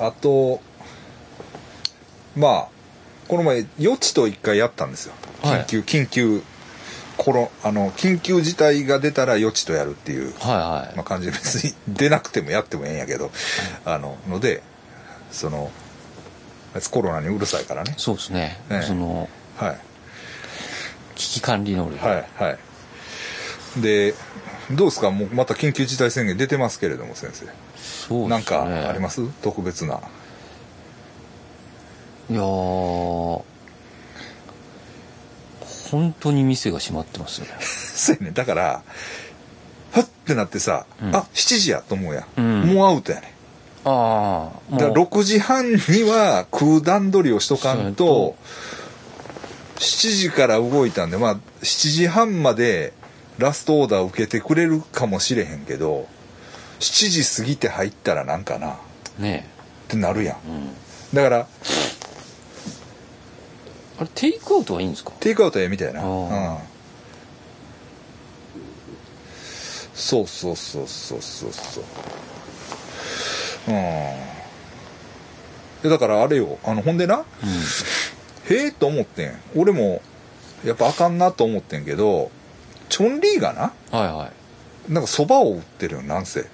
あとまあこの前予知と一回やったんですよ。はい。緊急、緊急コロあの緊急事態が出たら予知とやるっていう、はいはい、まあ、感じで別に出なくてもやってもええんやけど、あののでそのコロナにうるさいからね。そうですね、ええ。そのはい。危機管理能力、はいはい。でどうですか？もうまた緊急事態宣言出てますけれども先生そうね。なんかあります？特別な。いやー本当に店が閉まってますね。そうやね。だからふってなってさ、うん。あ7時やと思うや、うん。もうアウトやね。ああだから6時半には空段取りをしとかんと7時から動いたんでまあ7時半までラストオーダー受けてくれるかもしれへんけど7時過ぎて入ったらなんかなっねてなるやん。え、うん、だからあれテイクアウトはいいんですか？テイクアウトやみたいな、あうん。ー、そうそうそうそうそうそう。うん。でだからあれよ。あのほんでなうん。へえと思ってん。俺もやっぱあかんなと思ってんけどチョンリーがなはいはい。なんかそばを売ってるよなんせ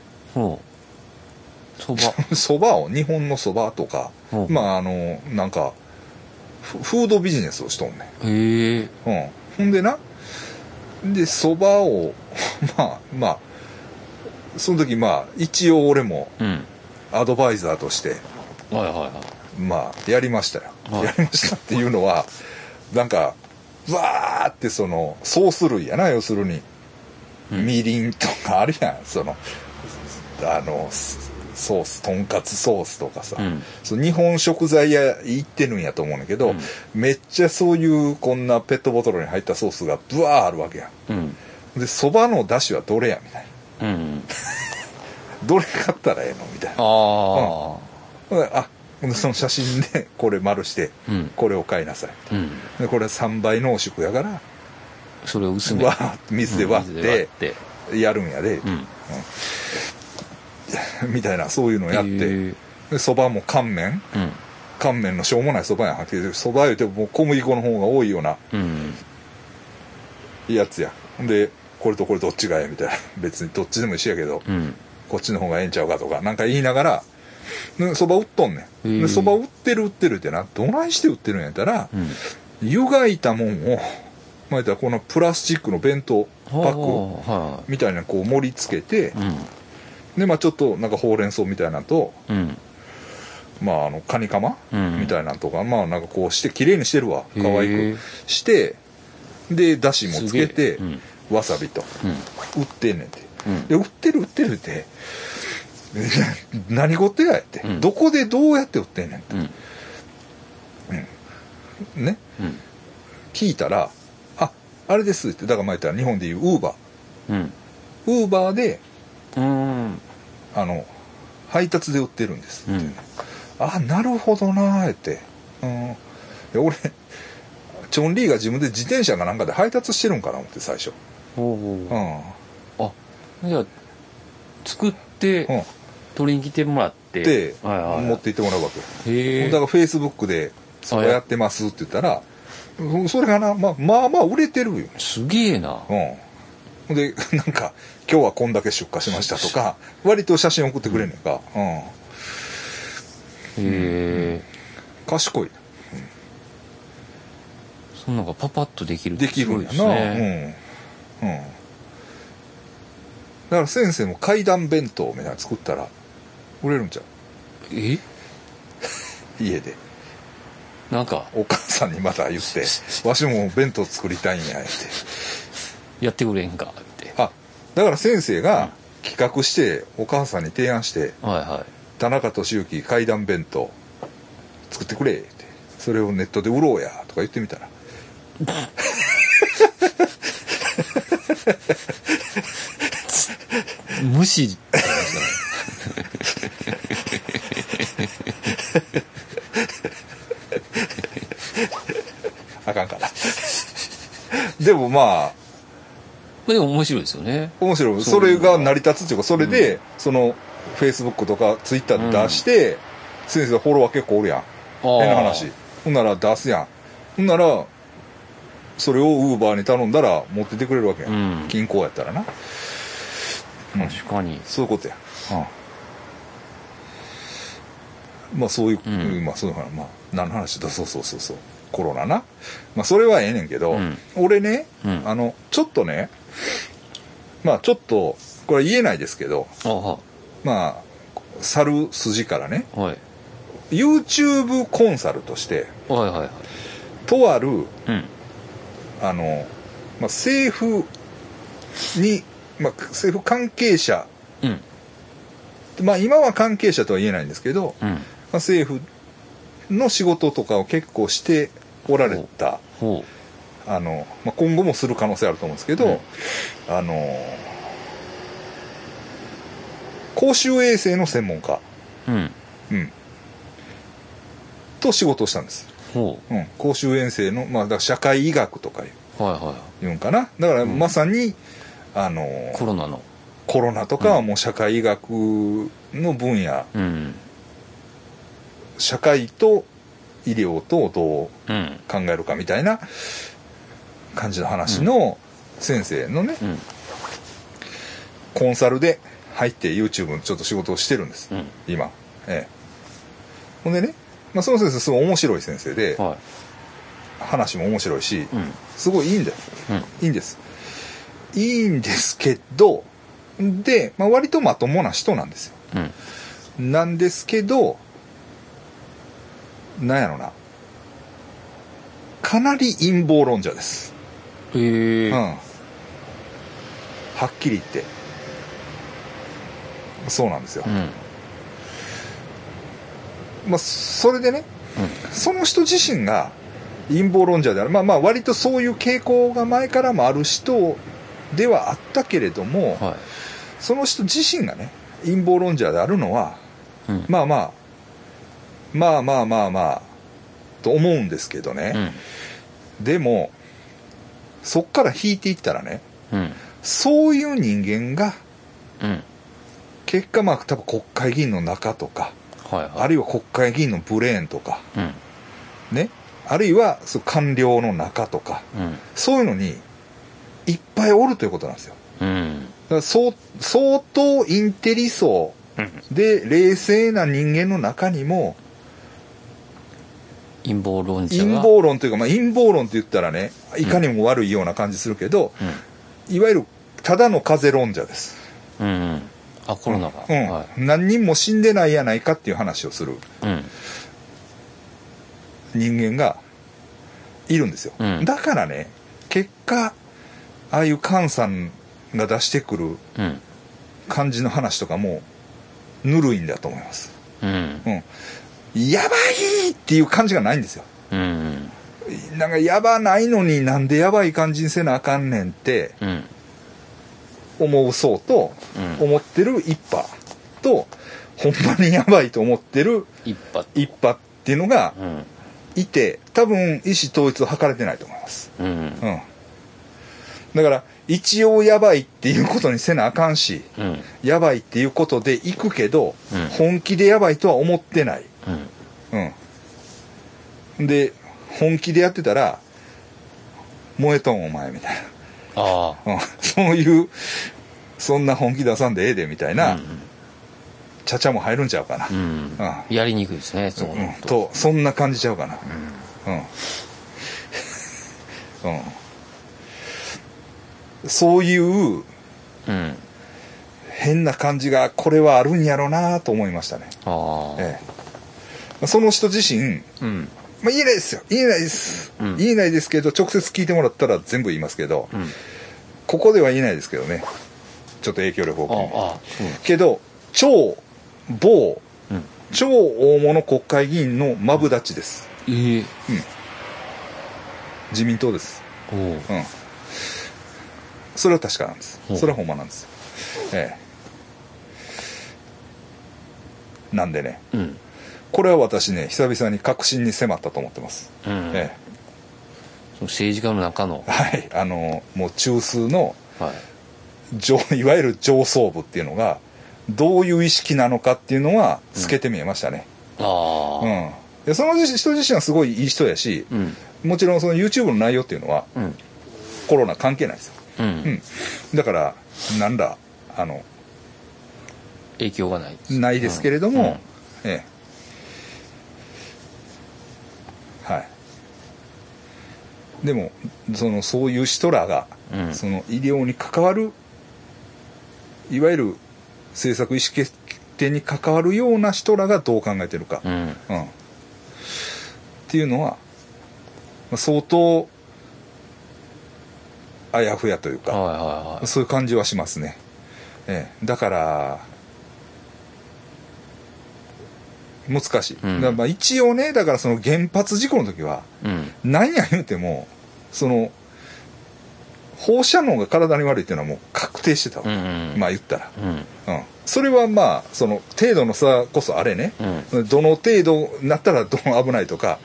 そばそばを日本のそばとかうん。まああのなんかフフードビジネスをしとんねん。へえ。うん。ほんでな、で、蕎麦を、まあ、まあ、その時まあ、一応俺もうん。アドバイザーとして、はいはいはい。まあ、やりましたよ。はい。やりましたっていうのは、なんか、わーってその、ソース類やな、要するに。うん。みりんとかあるやん、その、あの、スソース、とんかつソースとかさ。うん。そう日本食材屋行ってるんやと思うんだけど、うん。めっちゃそういうこんなペットボトルに入ったソースがブワーあるわけやうん。んでそばのだしはどれやみたいな。うん。どれ買ったらええのみたいな。ああほん。であその写真で これ丸してうん。これを買いなさい。うん。でこれ3倍濃縮やからそれを薄めわ水で割ってやるんやで、うん みたいなそういうのやってそばも乾麺。うん。乾麺のしょうもないそばやん。はっきりそば言うても小麦粉の方が多いようなうん。やつや。でこれとこれどっちがええ？みたいな。別にどっちでも一緒やけどうん。こっちの方がええんちゃうかとかなんか言いながらでそば売っとんねん。でそば売ってる売ってるってなどないして売ってるんやったらうん。湯がいたもんをまあこのプラスチックの弁当パックはみたいなのこう盛り付けてでまあちょっとなんかほうれん草みたいなのとうん。まああのカニカマうん。みたいなのとかまあなんかこうして綺麗にしてるわ。可愛くしてでだしもつけてえ。うん。わさびと。うん。売ってんねんて。うん。で売ってる売ってるって 何事やって、うん。どこでどうやって売ってんねんうん。ね。うん。聞いたら「ああれです」って。だから前言ったら日本でいうウーバうん。ーウーバーでうんあの配達で売ってるんですって、うん。あなるほどなーって。うん。俺チョンリーが自分で自転車かなんかで配達してるんかな思って最初。ほううほんうあじゃあ作ってうん。取りに来てもらって。で、はいはいはい。持って行ってもらうわけ。へえ。だからフェイスブックで「そこやってます」って言ったらうんそれがな、まあ、まあまあ売れてるよ。すげえな。うんでなんか「今日はこんだけ出荷しました」とか割と写真送ってくれんねんか。うん。へえ賢い。そんなのがパパッとできるできるんやな。うん。うん。だから先生も階段弁当みたいなの作ったら売れるんちゃう？え？家で。なんか。お母さんにまた言って「わしも弁当作りたいんや」って。やってくれんかだから先生が企画してお母さんに提案してはいは「田中俊之階段弁当作ってくれ」って。それをネットで売ろうやとか言ってみたら。い無視。あかんかなでもまあまあでも面白いですよね。面白い。それが成り立つっていうかそれで、そのフェイスブックとかツイッターで出して、先生フォロワー結構おるやん。変な話。ほんなら出すやん。ほんならそれをウーバーに頼んだら持ってってくれるわけやん、うん。銀行やったらな。確かに。そういうことや、うん、まあそういう、うん。まあそういう話まあ何の話だ。そうそうそうそう。コロナな。まあそれはええねんけど、うん。俺ね、うん。あのちょっとねまあちょっとこれ言えないですけどあはまあ去る筋からね。はい。YouTube コンサルとしてはいはいはい。とあるうん。あの、まあ、政府に、まあ、政府関係者うん。まあ今は関係者とは言えないんですけど、うん。まあ、政府の仕事とかを結構しておられたほあの、まあ、今後もする可能性あると思うんですけど、うんあの公衆衛生の専門家、ううん。うん、と仕事をしたんです、ほう。ん、公衆衛生の、まあ、だから社会医学とかうはいは言うんかな。だからうん。まさに、あのいコロナの。コロナとかはもう社会医学の分野、うん。社会と医療とどううん。考えるかみたいな感じの話の先生のね、うん。コンサルで入って YouTube のちょっと仕事をしてるんです、うん。今。ええ。ほんでね、まあ、その先生すごい面白い先生では話も面白いしいうん。すごいいいんだよ。うん。いいんです。いいんですけどで、まあ、割とまともな人なんですよ。うん。なんですけどなんやろな。かなり陰謀論者ですへえうん。はっきり言って。そうなんですよ。う、ん。まあ、それでねその人自身が陰謀論者である。まあまあ割とそういう傾向が前からもある人ではあったけれども、はい。その人自身がね陰謀論者であるのはうん。まあまあまあまあまあまあと思うんですけどね、でもそっから引いていったらねうん。うんそういう人間がうん。結果まあ多分国会議員の中とかはいはい。あるいは国会議員のブレーンとかうん。ね。あるいはそう官僚の中とかうん。そういうのにいっぱいおるということなんですよ。うん。だからそう相当インテリ層うん。で冷静な人間の中にも陰謀論者が。陰謀論というか、まあ、陰謀論って言ったらねいかにも悪いような感じするけど、いわゆるただの風邪論者です、うんうん。あコロナが。うん。は何人も死んでないやないかっていう話をする。いうん。人間がいるんですよ、うん。だからね結果ああいう菅さんが出してくるうん。感じの話とかもぬるいんだと思います。うん。うんやばいっていう感じがないんですよ。うん。なんかやばないのになんでやばい感じにせなあかんねんってうん。思う層とうん。思ってる一派とほんまにやばいと思ってる一派。っていうのがうん。いて多分意思統一を図れてないと思います。うん。うん。だから一応やばいっていうことにせなあかんしうん。やばいっていうことで行くけど、うん。本気でやばいとは思ってないうん。うんで本気でやってたら燃えとんお前みたいあな、うん、そういうそんな本気出さんでええでみたいあな、ちゃちゃも入るんちゃうかな、うん。うん。やりにくいですねそううん。ととそんな感じちゃうかな。うん。うん。そういううん。変な感じがこれはあるんやろなと思いましたね。ああ。ええその人自身うん。まあ、言えないですよ。言えないです、うん。言えないですけど直接聞いてもらったら全部言いますけど、うん。ここでは言えないですけどね。ちょっと影響力をああ込めてああそうなんけど超某うん。超大物国会議員のマブダチです。ええ。自民党です。う。ん。それは確かなんです。それはほんまなんです。ええ。なんでね。うんこれは私ね久々に確信に迫ったと思ってます、うん。えその政治家の中の。えはい。あのもう中枢のはい。上いわゆる上層部っていうのがどういう意識なのかっていうのは透けて見えましたね、ああ。うん。でその人自身はすごいいい人やしうん。もちろんその YouTube の内容っていうのはうん。コロナ関係ないですよ、うん、うん、だからなんだあの影響がないです。ないですけれども、ええはいでもそのそういう人らが、うん。その医療に関わるいわゆる政策意思決定に関わるような人らがどう考えてるか、うんうん。うん。っていうのはまあ相当あやふやというか、はいはいはい。そういう感じはしますね。ええ、だから、難しい。うんだからまあ一応ね、だからその原発事故の時は、うん何や言うても、その、放射能が体に悪いっていうのはもう確定してたわ。うんうんまあ言ったら。うんうん。それはまあ、その程度の差こそあれね、うんどの程度になったらどう危ないとか、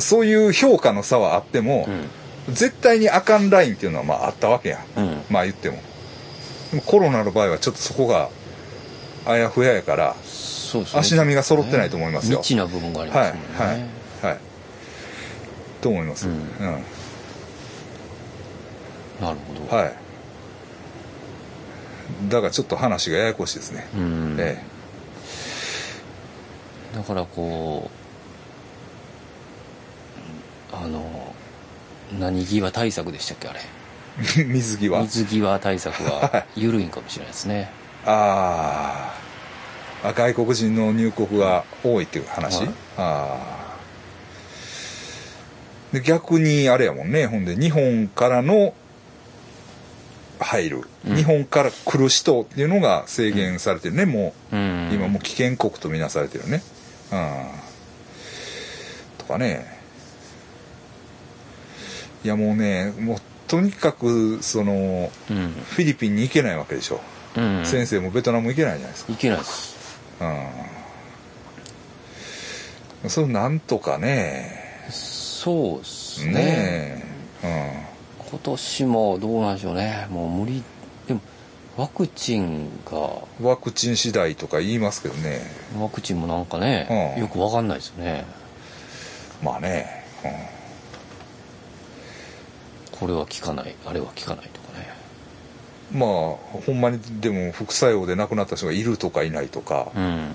そういう評価の差はあっても、絶対にあかんラインっていうのはまああったわけやん。まあ言ってもコロナの場合はちょっとそこがあやふややから、足並みが揃ってないと思いますよ未知な部分がありはい、ますもんねはい、はい。と思います。ううんん。なるほどはい。だからちょっと話がややこしいですね。うんえだからこうあの何際対策でしたっけあれ？え。水際。水際対策はは緩いんかもしれないですねあーあ。外国人の入国が多いっていう話、はいあ逆にあれやもんね。ほんで、日本からの入る、うん日本から来る人っていうのが制限されてるね、もう。うん今もう危険国とみなされてるね。うん。とかね。いやもうね、もうとにかく、その、うんフィリピンに行けないわけでしょ。うん先生もベトナム行けないじゃないですか。いけないですうん。それなんとかね。そうですねねえ。今年もどうなんでしょうねもう無理でもワクチンがうん。ワクチン次第とか言いますけどね。ワクチンもなんかね、うんよくわかんないですよねまあね。これは効かないあれは効かないまあ、ほんまにでも副作用で亡くなった人がいるとかいないとか。うん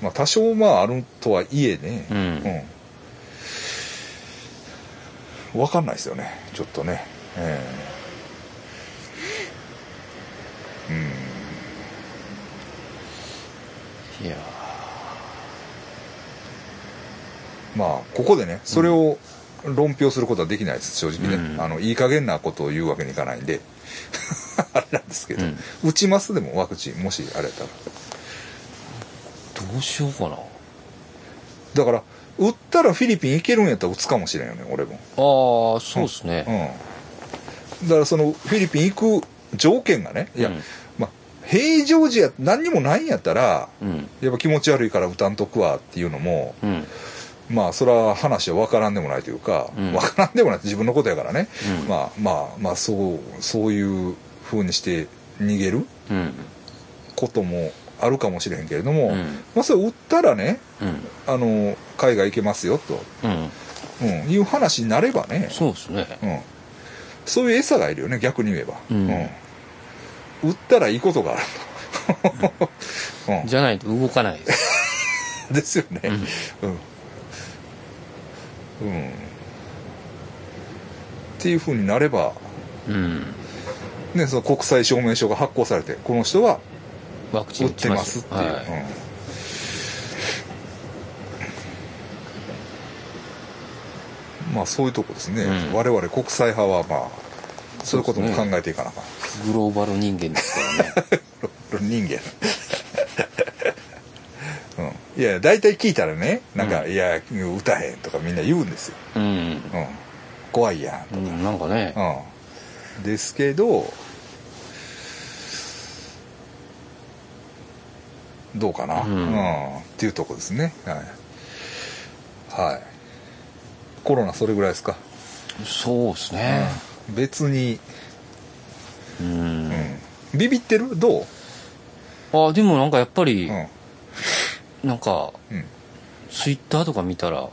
まあ多少まああるとはいえね。うんうん。わかんないですよね。ちょっとね。ええいやうん。まあ、ここでね、それを論評することはできないです、正直ね。うんあの、いい加減なことを言うわけにいかないんで。あれなんですけど、うん。打ちますでもワクチン、もしあれやったら。どうしようかな。だから、打ったらフィリピン行けるんやったら打つかもしれんよね、俺も。ああそうですね、うん。だからそのフィリピン行く条件がね、いや、うんまあ、平常時や、何にもないんやったら、うん。やっぱ気持ち悪いから打たんとくわっていうのも、うんまあ、それは話は分からんでもないというか、うん。分からんでもない。って自分のことやからね、うん。まあまあまあ、そう、そういう風にして逃げるうん。こともあるかもしれへんけれども、うん。まあ、それ打ったらね、うん。あの、海外行けますよと、うん。うん、いう話になればね、そうですね。うん、そういう餌がいるよね逆に言えば、うん。打ったらいいことがある。と、うん。じゃないと動かないです。ですよね。うん、うん。っていうふうになれば、うん。ね、その国際証明書が発行されてこの人はワクチン打ってますっていう、はい。うん。まあそういうとこですね、うん。我々国際派はまあそういうことも考えていかなあかん、グローバル人間ですからね。人間。うん、いや大体聞いたらねなんか、うん。いや歌へんとかみんな言うんですよ、うん、うん、怖いやんうん、なんかね。うん、ですけどどうかな、ううん。んっていうとこですね。はい、はい、コロナそれぐらいですか、そうですね。うん。別に、うん、うん、ビビってる？どう、あでもなんかやっぱり、うんなんかうん。ツイッターとか見たらうん、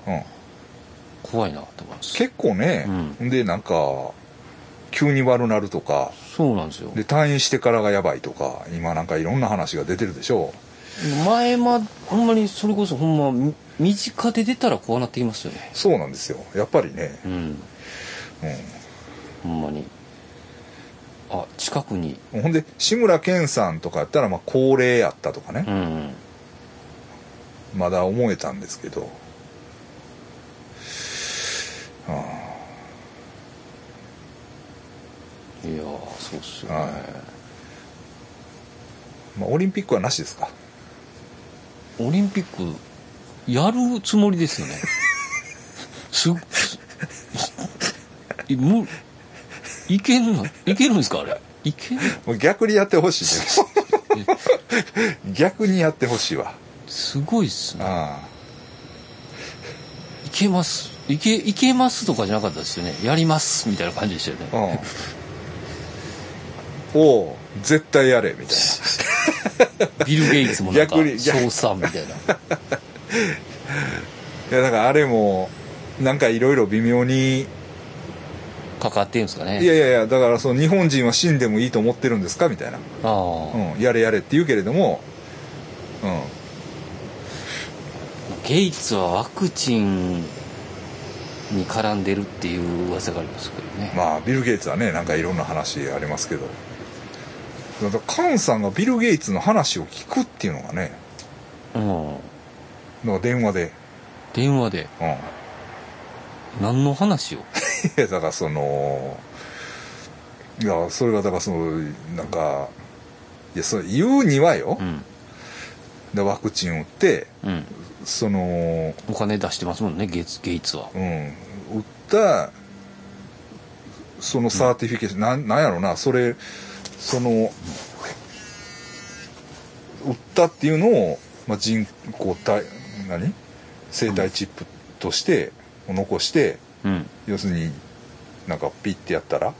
怖いなと思います。結構ね、でなんか急に悪なるとかそうなんですよ。で退院してからがやばいとか今なんかいろんな話が出てるでしょ前まほんまにそれこそほんまみ身近で出たらこうなってきますよね。そうなんですよ。やっぱりね、うん。うほんまに。あ近くに。ん、ほんで志村けんさんとかやったらまあ高齢やったとかね。う、んまだ思えたんですけど。あいやーそうっすよね、はい。まあ、オリンピックはなしですか？オリンピックやるつもりですよね。すむいけんのいけるんですかあれ？いけるもう逆にやってほしいね逆にやってほしいわすごいっすね。あいけます。いけいけますとかじゃなかったですよね。やりますみたいな感じでしたよね。あ、うん、おう。絶対やれみたい ビル・ゲイツもなんか逆に逆。称賛みたいな。ないやだからあれもなんかいろいろ微妙にかかってんですかね。いやいやいやだからその日本人は死んでもいいと思ってるんですかみたいな、ああ、うん、やれやれって言うけれどもうんゲイツはワクチンに絡んでるっていう噂がありますけどね、まあビル・ゲイツはねなんかいろんな話ありますけど。だからカンさんがビル・ゲイツの話を聞くっていうのがねうん。電話で。電話で。うん。何の話を？いやだからそのいやそれがだからそのなんかいやそれ言うにはよ。う、んでワクチン打ってうん。そのお金出してますもんねゲイツゲイツは。うん。打ったその certification、なんなんやろなそれその打ったっていうのを、まあ、人工体何？生体チップとして残して、うん。要するになんかピッてやったら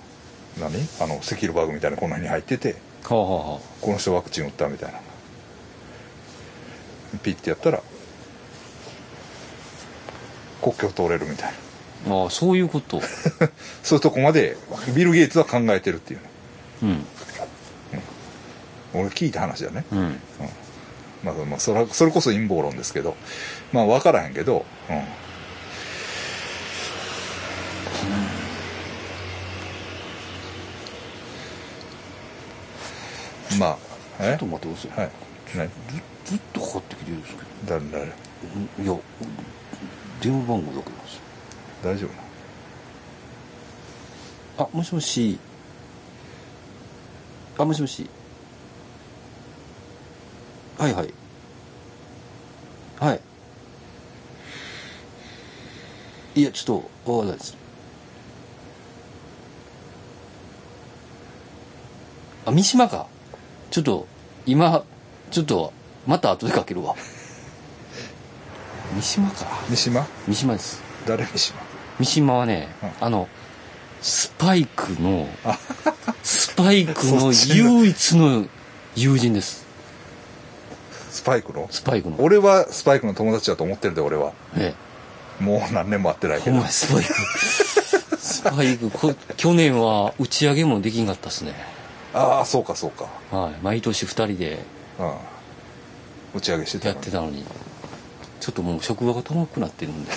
何？あのセキューバーグみたいなこんなに入っててはあはあはこの人ワクチン打ったみたいなピッてやったら国境通れるみたいな。あああそういうこと。そういうとこまでビル・ゲイツは考えてるっていううん。俺聞いた話だね、うん。まあ、まあそれはそれこそ陰謀論ですけど。まあ分からへんけど、うん、まあえ？ちょっと待ってください、はい何ずっとかかってきてるんですけ誰誰どうん。いや電話番号だけなんです。よ大丈夫なあもしもし。あもしもし。はいはい。はい。いやちょっとわかんないです。あ三島か。ちょっと今ちょっとまた後でかけるわ。三島か。三島？三島です。誰三島？三島はね、うん。あのスパイクのスパイクの唯一の友人です。スパイクの？スパイクの。俺はスパイクの友達だと思ってるで俺は。えもう何年も会ってないけど。まやスパイク。スパイク。こ去年は打ち上げもできんかったっすね。ああそうかそうか。はい。毎年2人でうん。打ち上げしてたやってたのに。ちょっともう職場が遠くなってるんで。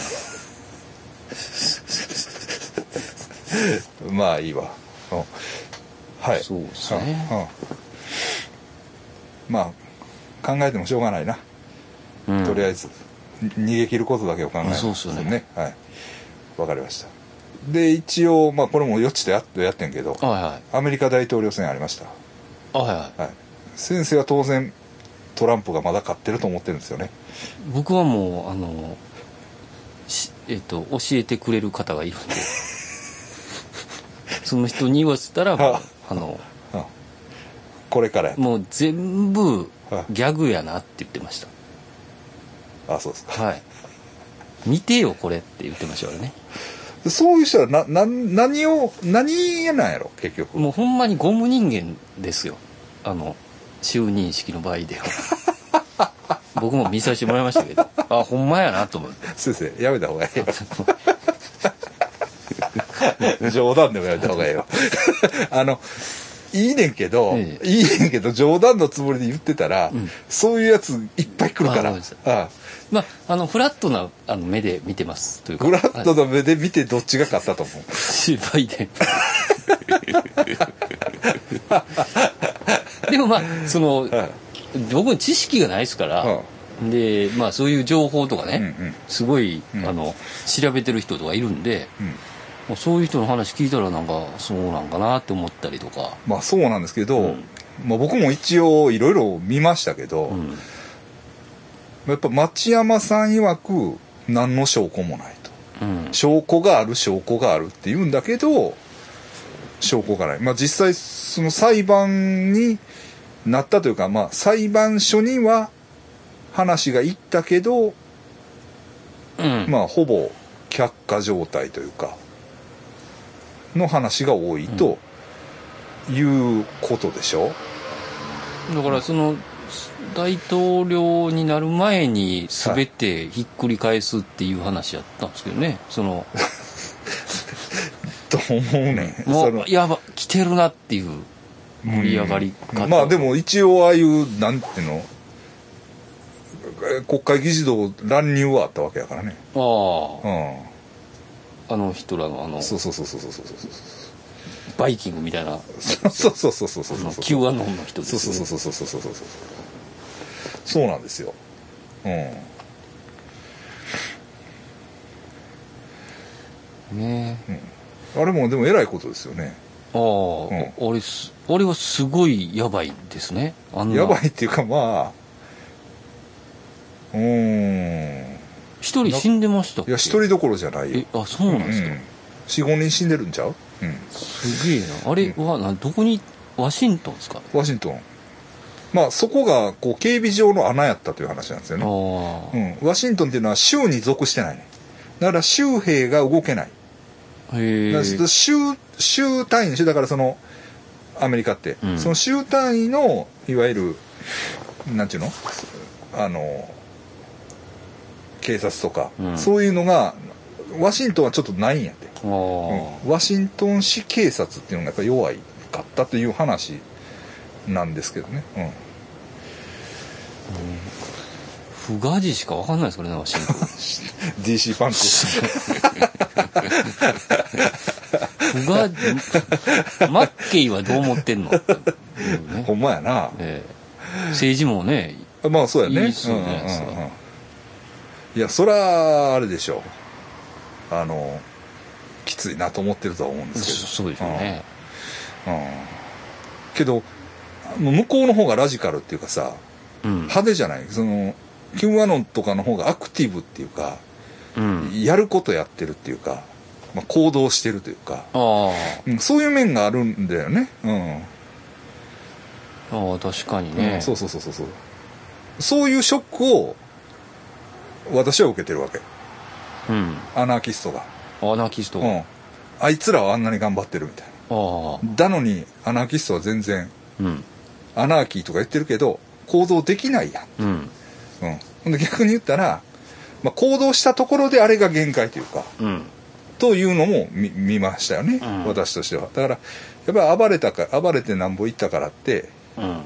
まあいいわ、うん、はい。そうですね。うん。うん。まあ考えてもしょうがないな、うん。とりあえずに逃げ切ることだけを考えますそうっすよね。はい。わかりました。で一応まあこれも余地でやっやってんけどあはいはい。アメリカ大統領選ありました。あはいはい。はい先生は当然トランプがまだ勝ってると思ってるんですよね。僕はもうあのしえっと教えてくれる方がいるんで。その人に言わせたらもうはあのうんこれからやもう全部はギャグやなって言ってましあそうですか。たはい。見てよこれって言ってましたよね。そういう人はなな何を何なんやろ結局。もうほんまにゴム人間ですよ。あの就任式の場合では僕も見させてもらいましたけど。あほんまやなと思って。先生やめた方がいいよ。冗談でもやめた方がいいよ。あのいいねんけど、えいいねんけど冗談のつもりで言ってたら、そういうやついっぱい来るから。あまああのフラットなあの目で見てますというか。フラットの目で見てどっちが勝ったと思う、バイデン でもまあそのはい。僕知識がないですから、でまあそういう情報とかね、うんうん。すごい、うん。あの調べてる人とかいるんで、うん。もうそういう人の話聞いたらなんかそうなんかなって思ったりとか、まあそうなんですけど、うん。まあ、僕も一応いろいろ見ましたけど、うん、やっぱ町山さん曰く何の証拠もないと。うん。証拠がある証拠があるって言うんだけど証拠がない。まあ実際その裁判になったというかまあ裁判所には話がいったけどうん。まあほぼ却下状態というかの話が多いということでしょ、だからその大統領になる前に全てひっくり返すっていう話やったんですけどね。その と思うねん。もそうのやば来てるなっていう盛り上がり方、まあでも一応ああいうなんていうの？え国会議事堂乱入はあったわけやからね。ああ。うん。あの人らのあのそうそうそうそうそうそうそうバイキングみたいな。そうそうそうそうそうそうそうノンの人ですそうよねそうそうそうそうそうそうそう。そうなんですよ。うん。ねあれもでも偉いことですよねああ、あれすあれはすごいやばいですね。あんな。やばいっていうかまあうーん。一人死んでましたいや一人どころじゃないよ。えあそうなんですか、45人死んでるんちゃう？うん。すげえな。あれはなどこにワシントンですか？ワシントン。まあそこがこう警備上の穴やったという話なんですよあね、あ、うん、ワシントンっていうのは州に属してないねだから州兵が動けない州州単位でしょだからそのアメリカって、うん。その州単位のいわゆるなんていうの？あの警察とか、うん。そういうのがワシントンはちょっとないんやって、うん。ワシントン市警察っていうのがやっぱ弱いかったという話なんですけどね、うん。不ガジしかわかんないですからねワシントン。DC パンク 不ガジマッケイはどう思ってんのね。ほんまやな。ええ。政治もねまあそうやね。いいっすよねうんうんうんうん。いやそらあれでしょう。あのきついなと思ってるとは思うんですけど。そそうでしょうね。うん、うん。けど向こうの方がラジカルっていうかさうん。派手じゃない。その Q アノンとかの方がアクティブっていうかうん。やることやってるっていうか、まあ、行動してるというか、うんそういう面があるんだよね。うん。ああ確かにうねん、そうそうそうそうそう。そういうショックを私は受けてるわけ。うん。アナーキストが、アナキストうん、あいつらはあんなに頑張ってるみたいあなだのにアナーキストは全然うん。アナーキーとか言ってるけど行動できないやん、うん。うんで逆に言ったら、まあ、行動したところであれが限界というか。うんというのも見見ましたよね、うん。私としては。だからやっぱり暴れたか暴れてなんぼ行ったからってうん。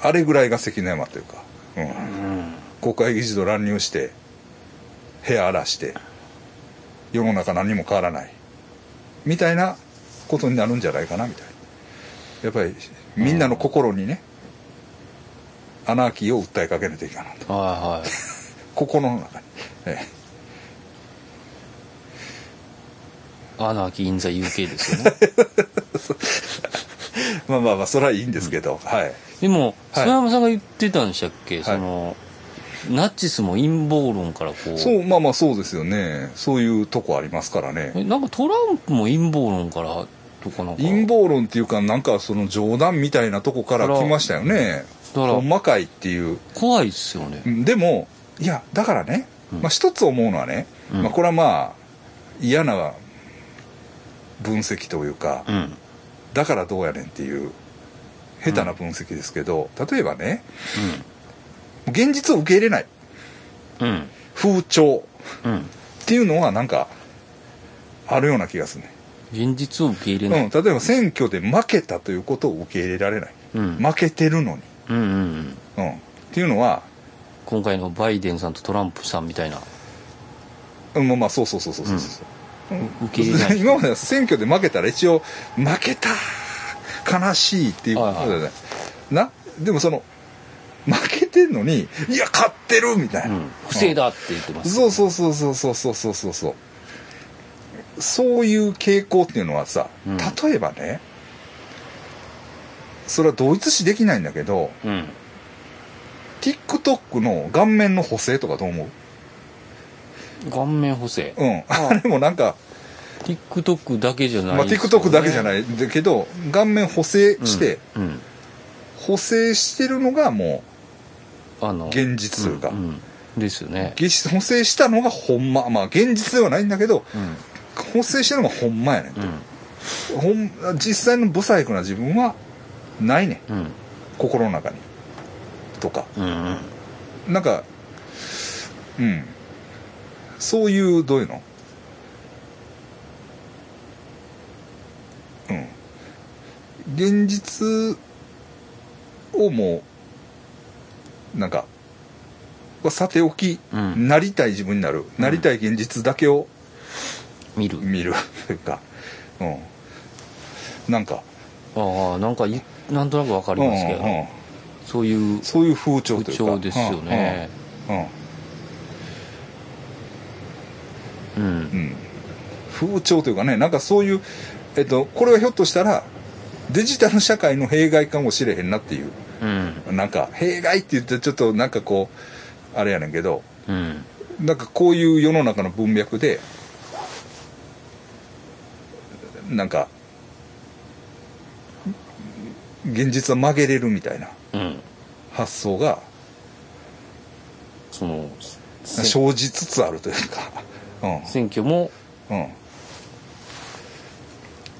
あれぐらいが関の山というか、うん、うん。国会議事堂乱入して部屋荒らして世の中何も変わらないみたいなことになるんじゃないかなみたいな。やっぱりみんなの心にね、アナーキーを訴えかけないといけないと。はいはい。心の中に、えアナーン・ザ・ UK ですよね。え まあまあまあそれはいいんですけど、はい。でもはい。曽山さんが言ってたんでしたっけ、そのナチスも陰謀論からこう。そうまあまあそうですよね。そういうとこありますからね。えなんかトランプも陰謀論からとかなんか。陰謀論っていうかなんかその冗談みたいなとこから来ましたよね。だからほんまかいっていう。怖いっすよね。でもいやだからね、うん。まあ、一つ思うのはね、うん。まあ、これはまあ嫌な分析というか、うん。だからどうやねんっていう下手な分析ですけど、例えばね現実を受け入れない。うん。うん風潮。うん。っていうのはなんかあるような気がするね、現実を受け入れうない、ん、例えば選挙で負けたということを受け入れられない。うん。負けてるのに、うんうんうん。うん、っていうのは今回のバイデンさんとトランプさんみたいな。うんまあまあそうそうそうそうそうそう、う受け入れない。今までは選挙で負けたら一応負けた悲しいっていうことだよね、な？でもその負けてんのにいや勝ってるみたいな、うん。不正だって言ってます、そうそうそうそうそうそうそうそうそう。そういう傾向っていうのはさ、うん。例えばねそれは同一視できないんだけどうん。TikTok の顔面の補正とかどう思う？顔面補正。うん。あ れもなんか TikTok だけじゃない。まあ、TikTok だけじゃない。んだけど顔面補正して、うん、うん。補正してるのがもあの現実というかんん。ですよね。う現実補正したのがほんま。まあ現実ではないんだけどうん。補正してるのがほんまやねん。うん。ほん実際の不細工な自分はないねん。うん。心の中に。とか。うんうん。なんかうんそういうどういうの？うん。現実をもうなんかはさておき、うん。なりたい自分になる、なりたい現実だけを見る。見る。というかうん。なんかああなんかいなんとなくわかりますけど、うんうんそういうそういう風潮と風いうか。潮ですよね。うんうんうん、うん、風潮というかねなんかそういう、えっと、これはひょっとしたらデジタル社会の弊害かもしれへんなっていう。うん。なんか弊害って言ってちょっとなんかこうあれやねんけどうん。なんかこういう世の中の文脈でなんか現実は曲げれるみたいなうん。発想がそのせ生じつつあるというか、うん選挙も。うん、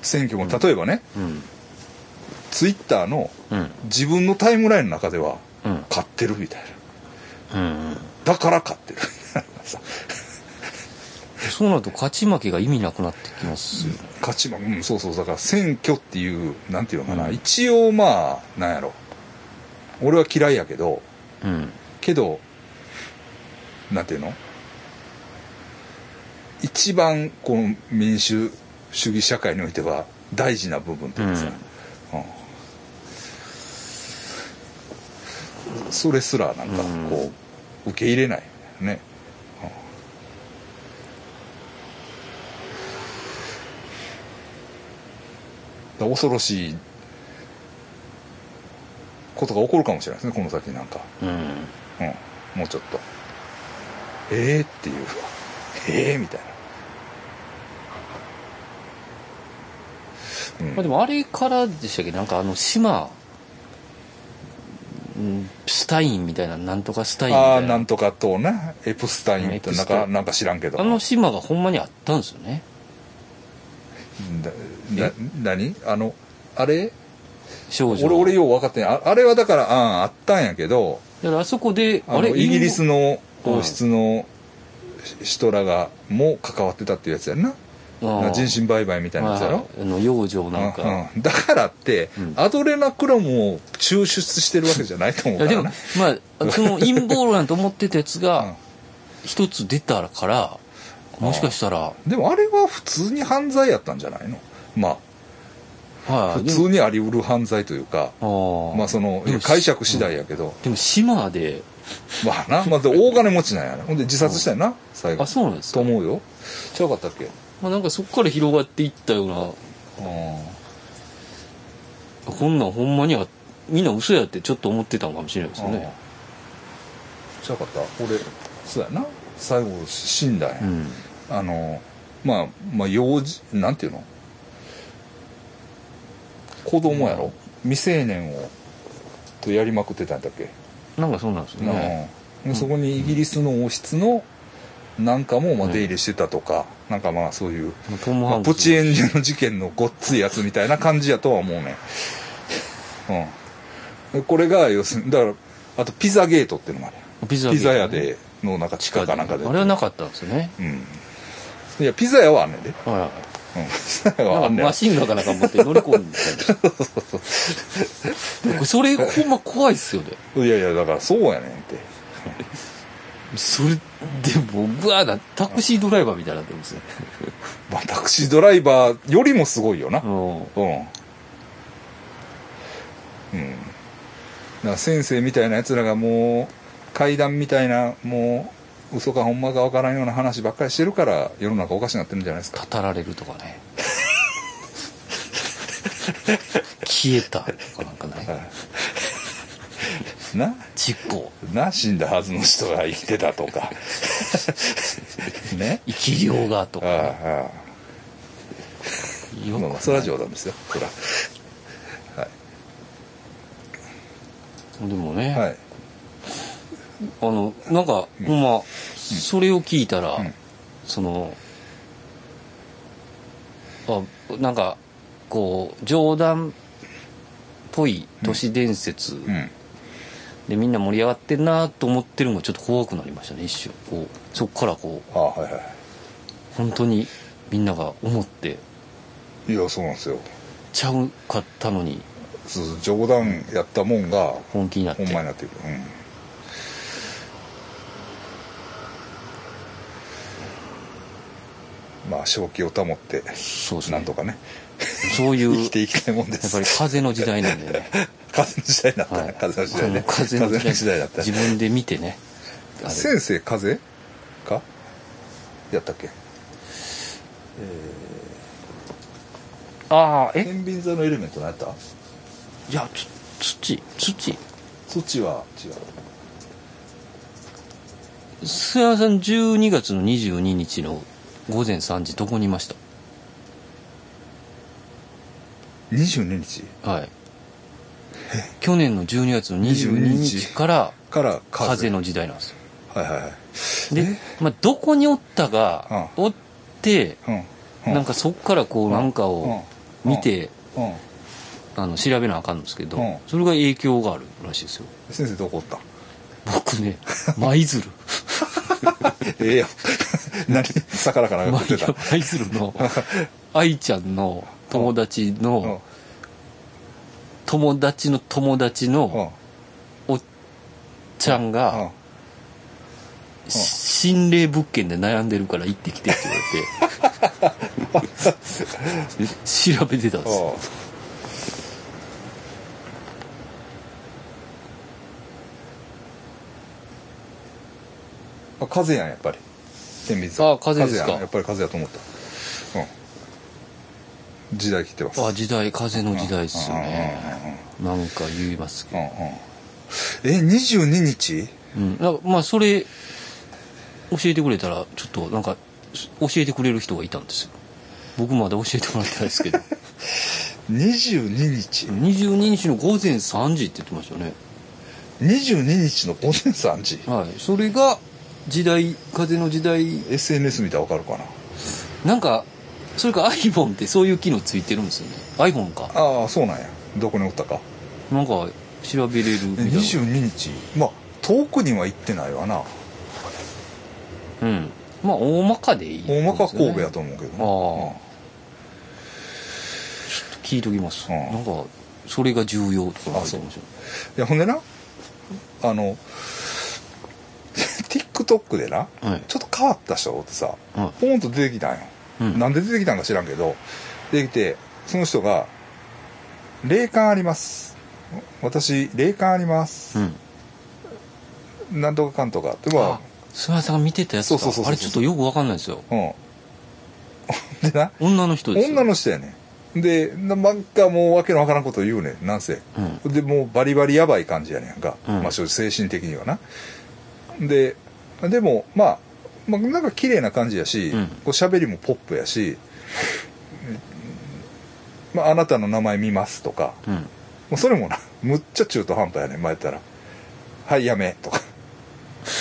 選挙も例えばね、うん。ツイッターのうん。自分のタイムラインの中ではうん。勝ってるみたいな。うんだから勝ってる。みたいなさそうなると勝ち負けが意味なくなってきますよね。勝ちもうんそうそう。だから選挙っていうなんていうのかな、うん。一応まあなんやろ。俺は嫌いやけどうん。けどなんていうの？一番この民主主義社会においては大事な部分というかさ、うん。それすらなんかこう受け入れないね、うん。恐ろしいことが起こるかもしれないですねこの先なんか、うん。うん、もうちょっと。ええっていう。ええみたいな、うん。まあでもあれからでしたっけ？なんかあの島。うんスタインみたいななんとかスタインみあたいな。あなんとかとね。エプスタインってなんかなんか知らんけど。あの島がほんまにあったんですよね。だな何？あのあれ？少女。俺俺よう分かってないああれはだからあああったんやけど。だからあそこであのれ？イギリスのの王室の人らがも関わってたっていうやつやんな人身売買みたいなやつやろ、あの養女なんか、うんうん。だからって、うん。アドレナクロムを抽出してるわけじゃないと思いうやでもからなまあ その陰謀論と思ってたやつうん。が一つ出たからもしかしたら。でもあれは普通に犯罪やったんじゃないの？まあはい。普通にあり得る犯罪というかでもまあそのでも解釈次第やけど、でも島で。まあな、まあ、で大金持ちなんやなほんで自殺したよな最後。あそうなんですか、と思うよ。ちゃうかったっけ？まあ、なんかそこから広がっていったような。うん。こんなんほんまにはみんな嘘やってちょっと思ってたのかもしれないですよね。ちゃうかった。俺そうやな。最後死んだんや、うん。あのまあまあ幼児なんていうの？子供やろ、未成年をとやりまくってたんだっけ、なんかそうなんですよね。うん。でそこにイギリスの王室のなんかもまあ出入りしてたとか、なんかまあそういう、まあトム・まあ、ハンクスプチエンジェの事件のごっついやつみたいな感じやとは思うねうん。これが要するにだからあとピザゲートっていうのもあるピザピザ屋でのなんか地下かなんかであれはなかったんですよね。うん。いやピザ屋はあんねんで、はいはい。うん、マシンガンかなんか持って乗り込んでたそれほんま怖いっすよね。いやいやだからそうやねんって。それでもうわーなタクシードライバーみたいになってますね。まあ、タクシードライバーよりもすごいよな。うん。うん。うん。先生みたいなやつらがもう階段みたいなもう嘘かほんまかわからんような話ばっかりしてるから世の中おかしくなってるんじゃないですか。語られるとかね。消えたとかなんかないな。事故な死んだはずの人が生きてたとか。ね。生き量がとか。ああああ。よくそれは冗談ですよ。そらでもね、はい。あのなんか、ほんまそれを聞いたら、うん。そのあなんかこう冗談っぽい都市伝説うんでみんな盛り上がってんなと思ってるのがちょっと怖くなりましたね一瞬。こうそっからこう。ああはいは本当にみんなが思って。いいやそうなんですよ。ちゃうかったのに。そうそう冗談やったもんが本気になって。ほんまになっていくうん。まあ正気を保ってそうですね。なんとかね。そういう 生きていきたいもんです。やっぱり風の時代なんでね風の時代になった。ね、はい。風の時代ね。風の時代。だった。自分で見てね。先生風？か？やったっけ？ああえ？天秤座のエレメント何やった？いやつ土。土。土は違う。菅原さん12月の22日の午前3時どこにいました？22日？はい 去年の12月の22日からから風。風の時代なんですよ。はいはいはい。で、まあ、どこにおったがうん。おってうなんかそっからこうなんかを見てあの調べなあかんんですけどうん。それが影響があるらしいですよ。先生どこおった？僕ね舞鶴。ええやん。何？魚かなんか食ってた。舞鶴の愛ちゃんの友達うん。の友達の友達うん。のおっちゃんうん。が心霊物件で悩んでるから行ってきてって言われて 調べてたんです。よあ風やんやっぱり。天秤座。あ風ですか。やっぱり風やと思った。うん時代来てます。あ時代風の時代っすよね。なんか言いますけうんうん。え22日？ど、うん、なんかまあそれ教えてくれたらちょっとなんか教えてくれる人がいたんですよ。僕まだ教えてもらってないですけど。22日？22日の午前3時って言ってましたよね。22日の午前3時？はい。それが時代風の時代。SNS 見たらわかるかな？なんかそれか iPhone ってそういう機能ついてるんですよね。iPhone か。ああそうなんや。どこにおったか。なんか調べれるみたいな。22日。まあ遠くには行ってないわな。うん。まあ大まかでいい、大まか神戸やと思うけどああ。聞いときます、うん。なんかそれが重要とか書いてましたいやほんでなあの TikTok でなはい。ちょっと変わった人ってさはポンと出てきたんよ、うん。なんで出てきたんか知らんけど出てきてその人が「霊感あります。私霊感あります。う、ん。なんとかかんとか」ってまああ菅原さんが見てたやつか。そうそうそうあれちょっとよくわかんないですよ。うん。でな女の人ですよ。女の人やね。んでなんかもうわけのわからんこと言うね。んなんせ。うん。でもうバリバリやばい感じやねんか、うん。まあ正直精神的にはな。ででもまあ、まあ、なんか綺麗な感じやし、うん。こう喋りもポップやし、まあ、あなたの名前見ますとかうん。もうそれもなむっちゃ中途半端やねん前やったら「はいやめ」とか。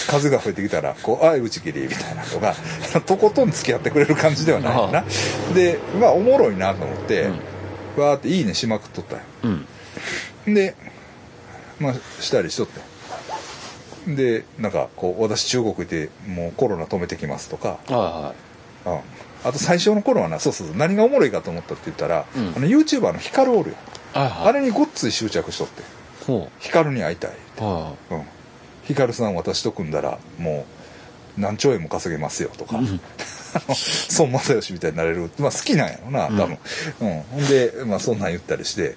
数が増えてきたら「こうあい打ち切り」みたいなとかとことん付き合ってくれる感じではないよなでまあおもろいなと思って、わーって「いいね」しまくっとったんようん。でまあしたりしとってでなんかこう私中国行ってもうコロナ止めてきますとか、はうん、あと最初の頃はなそうそう何がおもろいかと思ったって言ったら、うん。あの YouTuber のヒカルおるよいはいはい。あれにごっつい執着しとって。ほヒカルに会いたい、うはうん、ヒカルさん私と組んだらもう何兆円も稼げますよとか、いうん。孫正義みたいになれる、まあ、好きなんやろな多分、うん。ほんで、まあ、そんなん言ったりして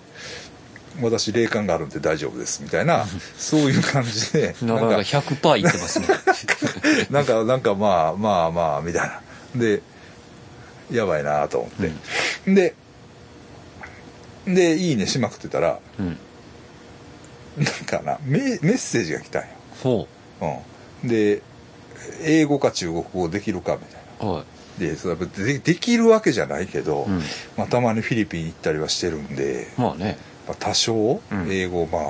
私霊感があるんで大丈夫ですみたいな そういう感じでなかなか100%いってますね。なんかなんかまあまあまあみたいな。でやばいなと思って、でで「いいね」しまくってたらうん。なんかなメメッセージが来たんよ、ほう。ん、で英語か中国語できるかみたいうはい。なでそれはでできるわけじゃないけど、うん。まあ、たまにフィリピン行ったりはしてるんで、まあねまあ、多少うん。英語まあ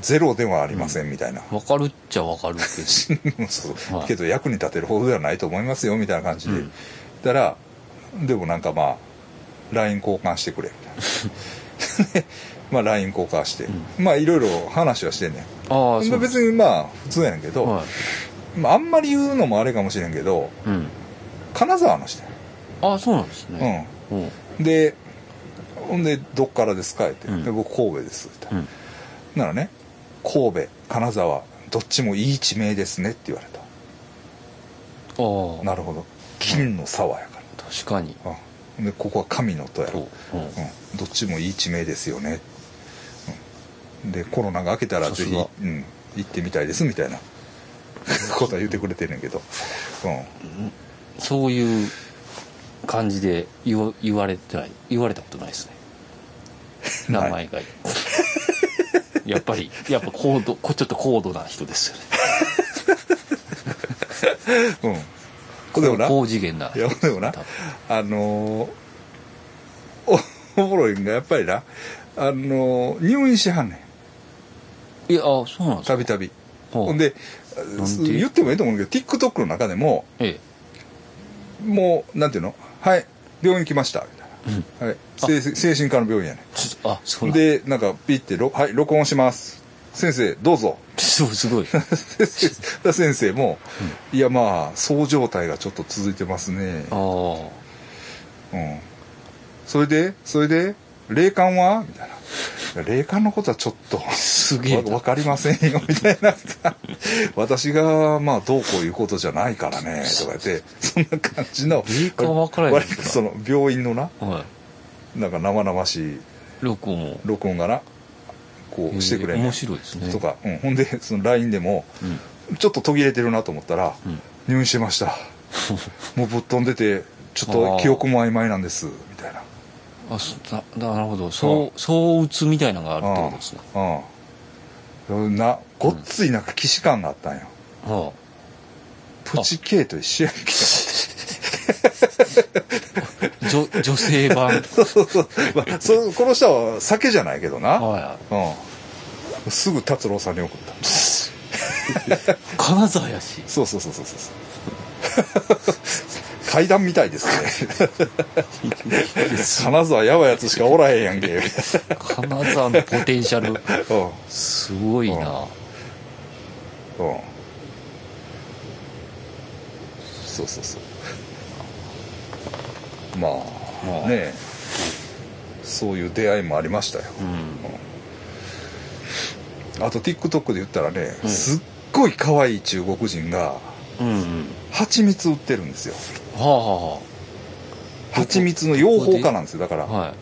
ゼロではありませんみたいな、わかるっちゃわかるけ そうはい。けど役に立てるほどではないと思いますよみたいな感じで、うん。たらでもなんかまあ LINE 交換してくれ。みたいなでまあ LINE 交換して、まあいろいろ話はしてんねん。どああそう。別にまあ普通やねんけど、はい。まあ、あんまり言うのもあれかもしれんけどうん。金沢の人や。ああそうなんですね。うん。うん。でほんで「どっからですか?」って、うん。で僕神戸です」って、うん。ならね神戸金沢どっちもいい地名ですねって言われた。ああ。なるほど。金の沢やか確かに。ら、うん、でここは神の戸や。ろそう、うん。うん、どっちもいい地名ですよね、うん、でコロナが明けたらぜひ、うん、行ってみたいですみたいな。ことは言ってくれてんねんけど、うん、そういう感じで言わ言われてない。言われたことないですね 名前が。やっぱりやっぱ高度こちょっと高度な人ですよね。うん。これでもな。高次元な。いやでもな。あのーおおもろいんがやっぱりな。あのー入院しはんねん。いやあそうなんですか。たびたび。ほんで言ってもいいと思うんだけど TikTok の中でもえ。もうなんていうのはい病院来ましたみたいな、はい、精精神科の病院やね。えあそうなん。でなんかピッてろはい録音します。先生どうぞ。そうすごい。先生も、いやまあそう状態がちょっと続いてますね。ああうん。それでそれで霊感は？みたいな。霊感のことはちょっとすげえな。わわかりませんよみたいな。私がまあどうこういうことじゃないからねとか言ってそんな感じの霊感わからへん割とその病院のなはなんか生々しいい録音を。録音がなこうしてくれんねん。面白いですね。とか、うん、ほんでその LINE でもうん。ちょっと途切れてるなと思ったらうん「入院してました。もうぶっ飛んでてちょっと記憶も曖昧なんです」みたいなあそななるほど。そうそう。打つみたいなのがあるってことですね。うん。うん。なごっついなんか既視感があったんよ、はプチ K と一緒やんけ。あ 女女性版。そうそうそう、まあ、そこの人は酒じゃないけどな、はうん、すぐ達郎さんに送った。い 金沢やし。そうそうそうそうそう階段みたいですね。金沢やばいやつしかおらへんやんけ。金沢のポテンシャル。なすごいな。うん。うん。そうそうそう。まあ、まあ。ねえ。そういう出会いもありましたよ。うん。あと TikTok で言ったらね、うん。すっごい可愛い中国人がうんうん。蜂蜜売ってるんですよはあは蜂蜜の養蜂家なんですよだから。あはい。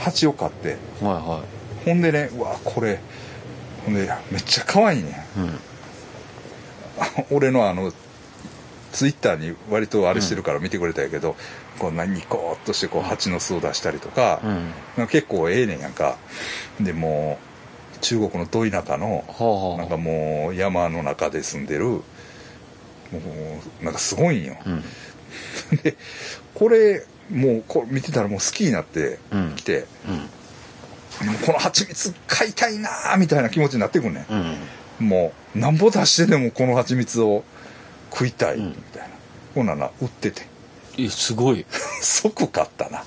蜂を飼って。はいはほんでねうわこれ。ほんでめっちゃ可愛いねいうん。俺のあのツイッターに割とあれしてるから見てくれたんやけど、こんなニコーっとしてこう蜂の巣を出したりとか、うん。結構ええねんやんか。でもう中国のど田舎のはあはあ。なんかもう山の中で住んでるもうなんかすごいんよ、うん でこれもうこれ見てたらもう好きになってうん。きて、うん。もうこの蜂蜜買いたいなーみたいな気持ちになってくんねうん。んもうなんぼ出してでもこの蜂蜜を食いたいうん。みたいな、ほんなら売ってて。えすごい。即買ったな。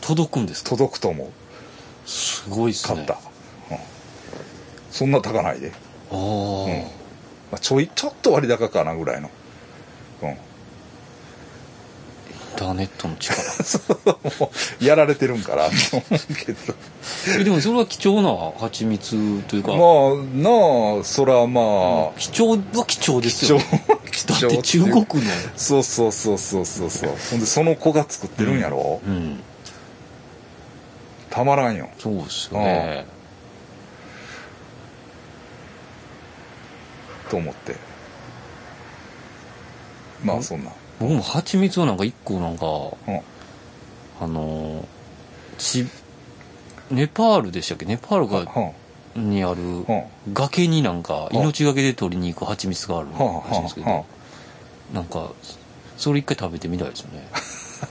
届くんですか？届くと思う。すごいっすね。買った、うん。そんな高ないで、ああ、うん。まあ、ちょいちょっと割高かなぐらいの。うんターネットの力。やられてるんかなと思うけど。えでもそれは貴重な蜂蜜というか、まあなあそらまあ、貴重は貴重です貴重。だって中国の。そうそうそうそうそうそう。ほんでその子が作ってるんやろ、うん。たまらんよ。そうですよね。と思って。まあそんな僕も蜂蜜をなんか一個なんかうん。あのーちネパールでしたっけ？ネパールがうん。にあるうん。崖になんかうん。命がけで取りに行く蜂蜜があるはあらしいんですけどなんかそれ一回食べてみたいですよね。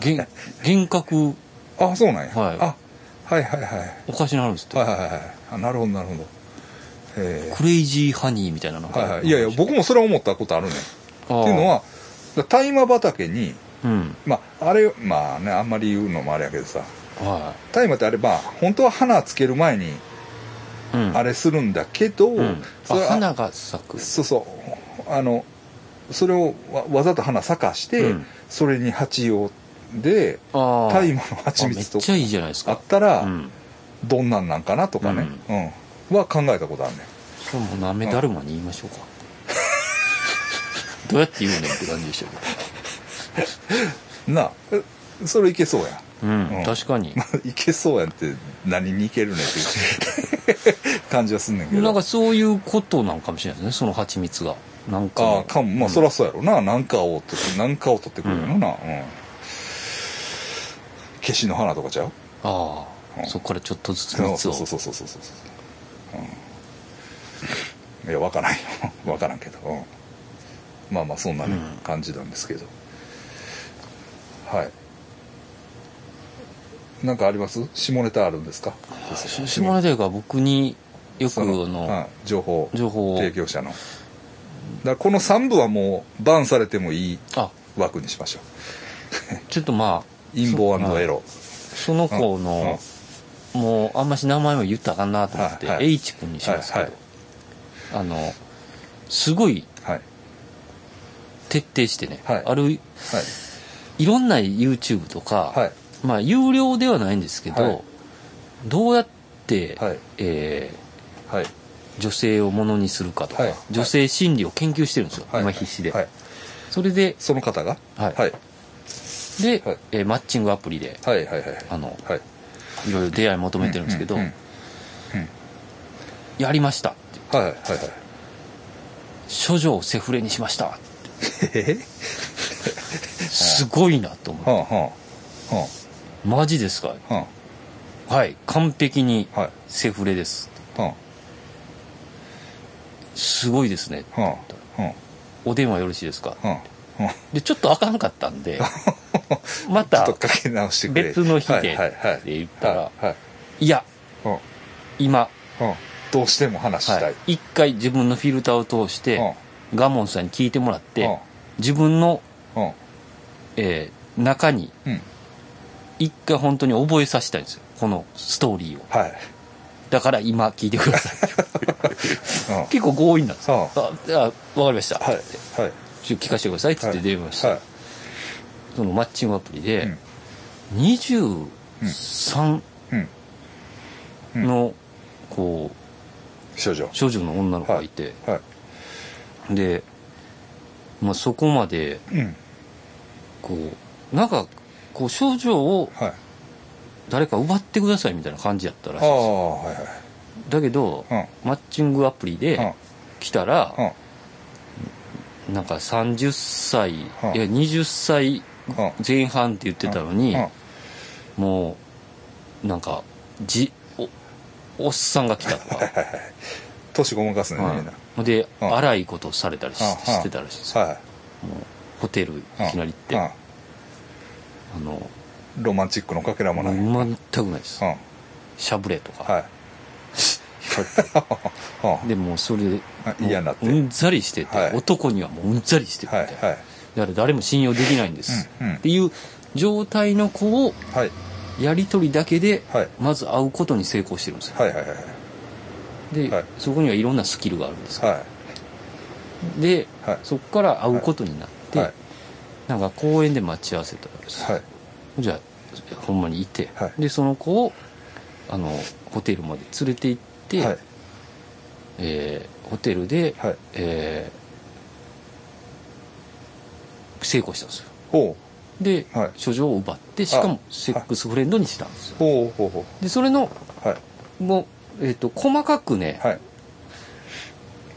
幻覚。ああそうなんや、はい。あはいはいはい。おかしなるんですって。はいはいはい。はいあなるほどなるほど。えクレイジーハニーみたいななんか。ーはいはい。いやいや僕もそれは思ったことあるねん。っていうのは大麻畑にうん。まああれまあねあんまり言うのもあれやけどさ。は大麻ってあれば本当は花つける前にあれするんだけど、うん。それはあ花が咲く。そうそう。あのそれをわわざと花咲かして、うん。それに蜂をで大麻の蜂蜜とちゃいいじゃないですあかったら、うん。どんなんなんかなとかね、うん。は考えたことあるねそれもうなめだるまに言いましょうかどうやって言うねんって感じでしたけなあ。えそれいけそうや。んどうん、うん。確かに。いけそうやんって何にいけるねんっていう 感じはすんねんけど。なんかそういうことなんかもしれないですねその蜂蜜が。なんかああかも。まあ、そらそうやろな。何かを取って何かを取ってくるのな、うん。消しの花とかちゃう？ああ、うん。そこからちょっとずつそう蜜を。そうそうそうそうそうそう、う。ん、いや分からんよ。分からんけど、うんまあまあそんなね、うん感じなんですけど。はい。なんかあります？下ネタあるんですか？下ネタが僕によくの情報情報を。提供者の。だこの3部はもうバンされてもいいあ。枠にしましょ ちょっとまあう陰謀エロ。その子の、もうあんまし名前も言ったらあかん。なと思って、はいはい H 君にしますけど、はいあのすごいはい徹底してね、はい。あるはい。いろんな YouTube とか、はい。まあ有料ではないんですけど、はい。どうやって、はい。えーはい。女性をものにするかとか、はい。女性心理を研究してるんですよ、はい。今必死で、はい。それでその方が？はい。はい。で、はい。えーマッチングアプリではいはいはいあのはい。いろいろ出会い求めてるんですけど、うんうんうんやりましたって。はいはいはいはい。処女をセフレにしましたえすごいなと思う、はあはマジですか？あ。ははい。完璧にセフレです。はすごいですね。あ。はあ。はお電話よろしいですか？あ。はあ。はでちょっとあかんかったんであ まちょったとかけ直してくれ。別の日でって言ったらはいやうん今、うんどうしても話したい、一回自分のフィルターを通してガモンさんに聞いてもらって自分の、えー中にうん。一回本当に覚えさせたいんですよ。このストーリーを。はい。だから今聞いてください。うん。結構強引なんですうん。よあじゃあ分かりました、はい。はい。ちょっと聞かせてくださいって言って電話して、はい。そのマッチングアプリで、うん。23うん。うん。のこ少女。う少女の女の子がいて、はいで、まあ、そこまでうん。こうなんかこう少女をはい。誰か奪ってくださいみたいな感じやったらしいですはいはい。だけど、うん。マッチングアプリうん。で来たら、うん。なんか30歳、うん。いや20歳うん。前半って言ってたのに、うん。もうなんかじおおっさんが来たとか、はいはいはい。年ごまかすねみんなうんで、うん。荒いことされたりし,、てたらしい。ですよ、ホテルいいきなり行って、うん。あのロマンチックのかけらもない。うん全くないです、はいしゃぶれとか、はい。でもうそれであ嫌になって。もううんざりしてて、はい。男にはもううんざりしてるみたいな、はいはい。だから誰も信用できないんです、っていう状態の子をはい。やり取りだけではい。まず会うことに成功してるんですよ。はいはいはいで、はい。そこにはいろんなスキルがあるんですよ。はで、はい。そこから会うことになって、はい。なんか公園で待ち合わせたんです、いはい。じゃあほんまにいて、はい。でその子をあのホテルまで連れて行って、はい。えーホテルで、はい。えー成功したんですよ。ほで、はい。書状を奪ってしかもセックスフレンドにしたんですよ。でそれのうはい。もう、えー、と細かくね、はい。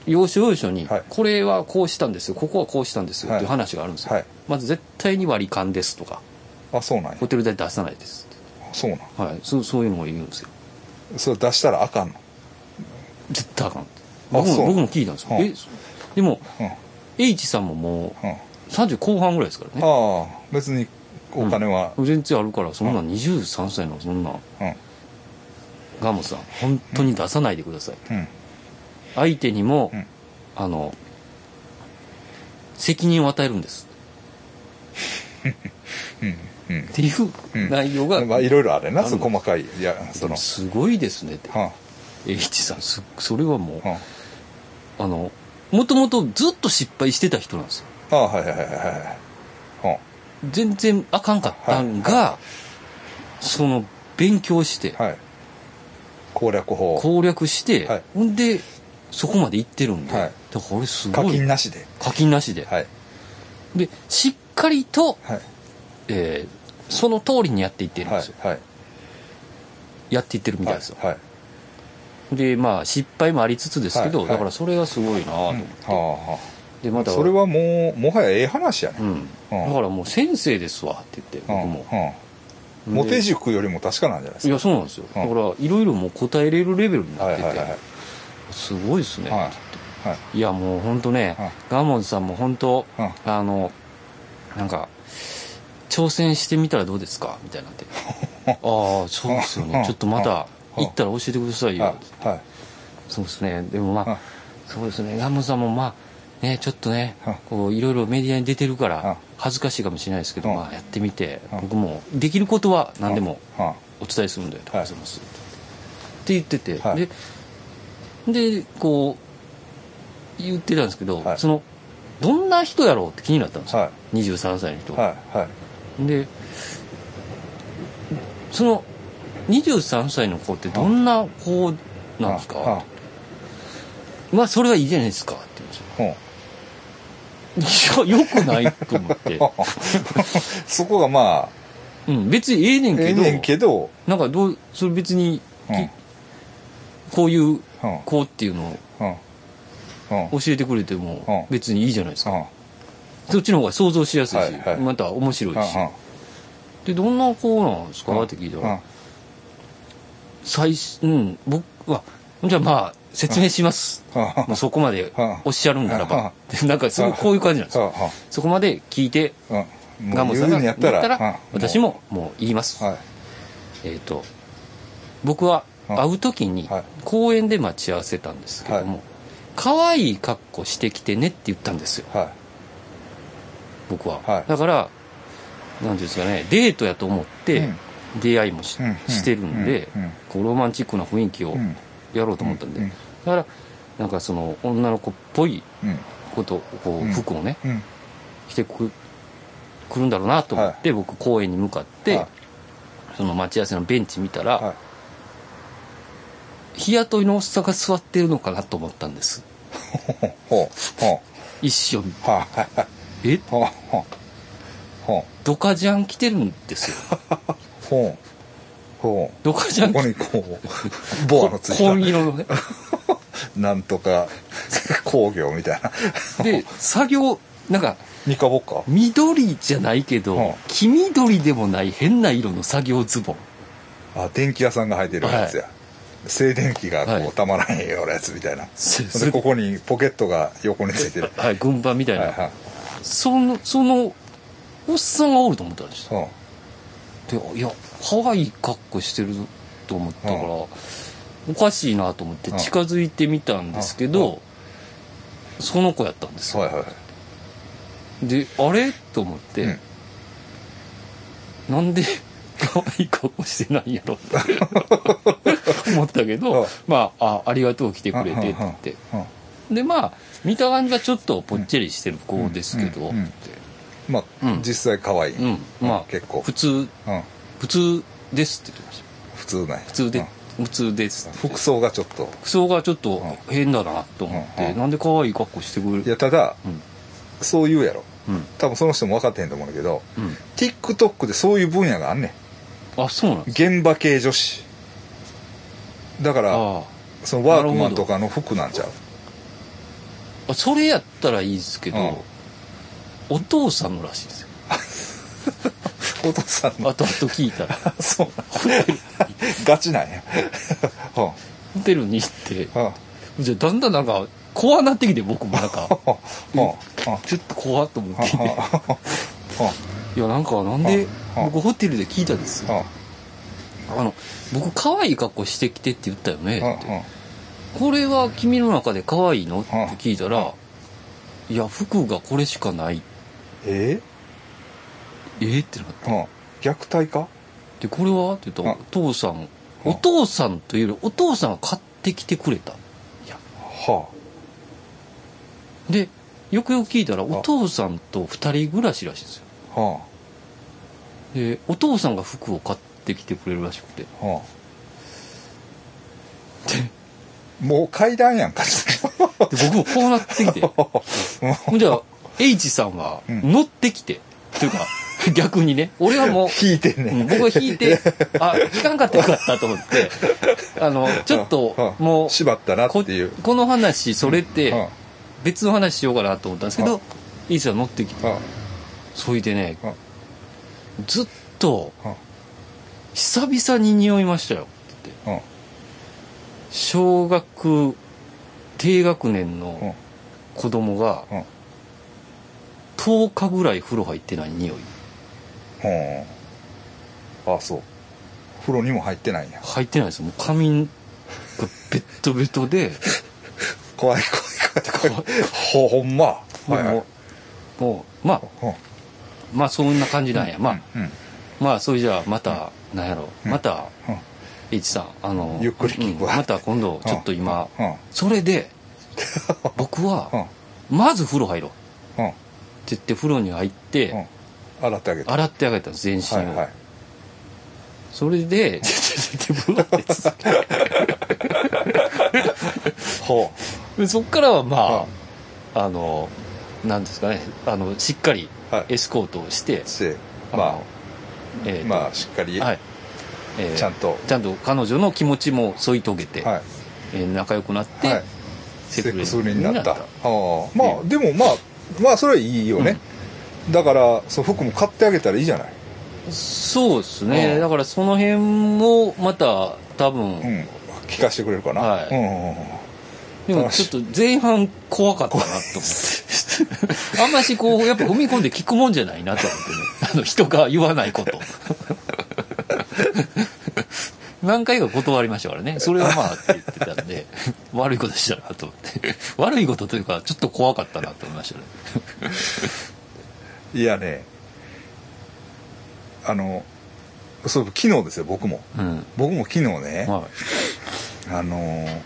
要所要所に、はい。これはこうしたんですよここはこうしたんですよ、はい。っていう話があるんですよ、はい。まず絶対に割り勘ですとかあそうなんや。ホテル代出さないですそうなん。はい。そうそういうのを言うんですよ。それ出したらあかんの？絶対あかんって。僕も僕も聞いたんですよ、うん。えでもうん。H さんももうん。う30後半ぐらいですからね。ああ別にお金は。全然あるからそんな23歳のそんな。うんガモさん本当に出さないでください、うん。相手にも、うん。あの責任を与えるんです。うん。うん。っていううん。内容が、まあいろいろあれな細かい。いやその。すごいですね。っては H さんすそれはもうあはあ。のもともとずっと失敗してた人なんですよ。ああはいはいはいはいはい。は全然あかんかったんが、はその勉強して、あはい攻略法。攻略して、はい。ほんでそこまで行ってるんで、はい。だからこれす課ごい。金なしで。課金なしで、はい。でしっかりと、はい。えーその通りにやっていってるんはいですよ、はいやっていってるみたいですよ、はいでまあ失敗もありつつですけど、はいはい。だからそれがすごいなと思って、はあはでまたあそれはもうもはやええ話やね。うん、だからもう先生ですわって言って僕も、うんうんモテ塾よりも確かなんじゃないですか。いやそうなんですよ。だうん。からいろいろもう答えれるレベルになってて、すごいですね、はい。はい。いやもう本当ね、はい。ガモンさんも本当、うん。あのなんか挑戦してみたらどうですか？みたいなんで ああそうですようん。ねちょっとまたうん。行ったら教えてくださいよ、はいはい。そうですね。でもまあ、うん。そうですね。ガモンさんもまあねちょっとねうん。こういろいろメディアに出てるかうん。ら恥ずかしいかもしれないですけど、うん。まあ、やってみてうん。僕もできることは何でもはお伝えするんでありがとうございます、って言ってて、はい。ででこう言ってたんですけど、はい。そのどんな人やろうって気になったんですよ、はい。23歳の人、はい。はい。でその23歳の子ってどんな子なんですか、はまあそれはいいじゃないですかって言うんですようんいやよくないと思って、そこがまうん、別にええねあんけどええねんけどなんかどうそれ別に、きうん。こういううん。子っていうのを教えてくれてもうん。別にいいじゃないですか、うん。そっちの方が想像しやすいし、はいはい。また面白いし、うんでどんな子なんですか、うん。って聞いたら、うん最初うん僕はじゃあまあ説明します、うんもうそこまでうんおっしゃるんならば、で なんかすごいこういう感じなんです。よ、そこまで聞いてガモさんが言ったら私ももう言います、はい。えっ、と僕はうん会う時にはい。公園で待ち合わせたんですけども、はい。可愛い格好してきてねって言ったんですよ。は僕は、はい。だから何ていうんですかねデートやと思ってうん。出会いもし,、うん。してるんで、こうロマンチックな雰囲気をうんやろうと思ったんで、うんだからなんかその女の子っぽいうん。ことこうん。う服をね、うん。着てくくるんだろうなと思って、僕公園に向かって、はい。その待ち合わせのベンチ見たら、はい。日雇いのおっさんが座ってるのかなと思ったんです。一緒に。うはい。はいはいえドカジャン着てるんですよ。うほうほうドカジャンここにこうボアのつい紺色のね。た なんとか工業みたいな。で作業なんかニカボッカ緑じゃないけど、うん。黄緑でもない変な色の作業ズボン。あ電気屋さんが履いてるやつや、静電気がこはい。うたまらへんようなやつみたいな、すでここにポケットが横についてる。はい軍パンみたいな、はいはい。そのそのおっさんがおると思ったんですよ。うん。でいや可愛い格好してると思ったから、うんおかしいなと思ってうん近づいてみたんですけど、その子やったんですよ、はいはいであれ？と思って、うん。なんで可愛い格好してないんやろって 思ったけど、まあ、あ、ありがとう来てくれてって。言って。で、まあ、見た感じはちょっとぽっちゃりしてる子ですけど、まあ、うん。実際可愛い、うん、まあ、結構。普通、うん、普通ですって言ってました。普通ない。普通で、うん。普通ですって。服装がちょっと。服装がちょっと変だなと思って、うん。うん。なんで可愛い格好してくれる？いやただうん。そう言うやろ。うん。多分その人も分かってへんと思うんだけどうん。TikTok でそういう分野があんねあそうなん現場系女子。だからあそのワークマンとかの服なんちゃう？あそれやったらいいですけど、うん。お父さんのらしいですよ お父さんの。後々聞いたら。そう。ガチなんや。う。んホテルに行ってう。んじゃあだんだんなんか怖なってきて僕もなんか。ちょっと怖っと思って。いやなんかなんでう。ん僕ホテルで聞いたんですよ。あの僕可愛い格好してきてって言ったよね。う。んって。これは君の中で可愛いの？って聞いたらいや服がこれしかない。え？えーってなって。うん。虐待か？でこれは？って言ったらうん。お父さん。お父さんというよりお父さんが買ってきてくれた。いや。はでよくよく聞いたらお父さんと二人暮らしらしいんですよ。あ。はでお父さんが服を買ってきてくれるらしくて。あはあ。もう階段やんか。で僕もこうなってきて。じゃあ H さんはうん。乗ってきて、というか 逆にね。俺はもう引いてんね。うん僕は引いて、あ、引かんかったらよかったと思って、あの、ちょっと、うんもう、縛ったなってこいう。この話、それっうん。て、別の話しようかなと思ったんですけうど、イーサ乗ってきて、うん。それでねうん、ずっとうん、久々に匂いましたよ。って言って、うん。小学、低学年うん。の子供がうん、10日ぐらい風呂入ってない匂い。うん。あそう。風呂にも入ってないんや。入ってないです。よ。もう髪がベッドベトで、怖い怖い怖い。怖いほ ほんま。はいはい。もう、もう、まあ、う。んまあそんな感じなんや。まあ、うんまあそれじゃあまた、なんやろ。うん。また、うん。H さん、あの、ゆっくり聞くわ。うん。また今度、ちょっと今、うん。それで、僕は、まず風呂入ろう。うん。って言って風呂に入って、うん洗ってあげて洗ってあげた全身を。はいはい。それで、ほでそっからはまあ、あの、なんですかね、あの、しっかりはい。エスコートをしてう、してあえーまあしっかりはい。えーちゃんと。ちゃんと彼女の気持ちも添い遂げて、はい。えー仲良くなって、はい。セクスになった。まあでもまあまあそれはいいよねだからその服も買ってあげたらいいじゃない。そうですね、うん。だからその辺もまた多分、うん。聞かせてくれるかな。はい。うんうんうんでもちょっと前半怖かったなと思って。あんましこうやっぱ踏み込んで聞くもんじゃないなと思ってね。あの人が言わないこと。何回か断りましたからね。それはまあって言ってたんで悪いことしたなと思って。悪いことというかちょっと怖かったなと思いましたねいやねあのそう昨日ですよ僕も。うん。僕も昨日ね、はあのー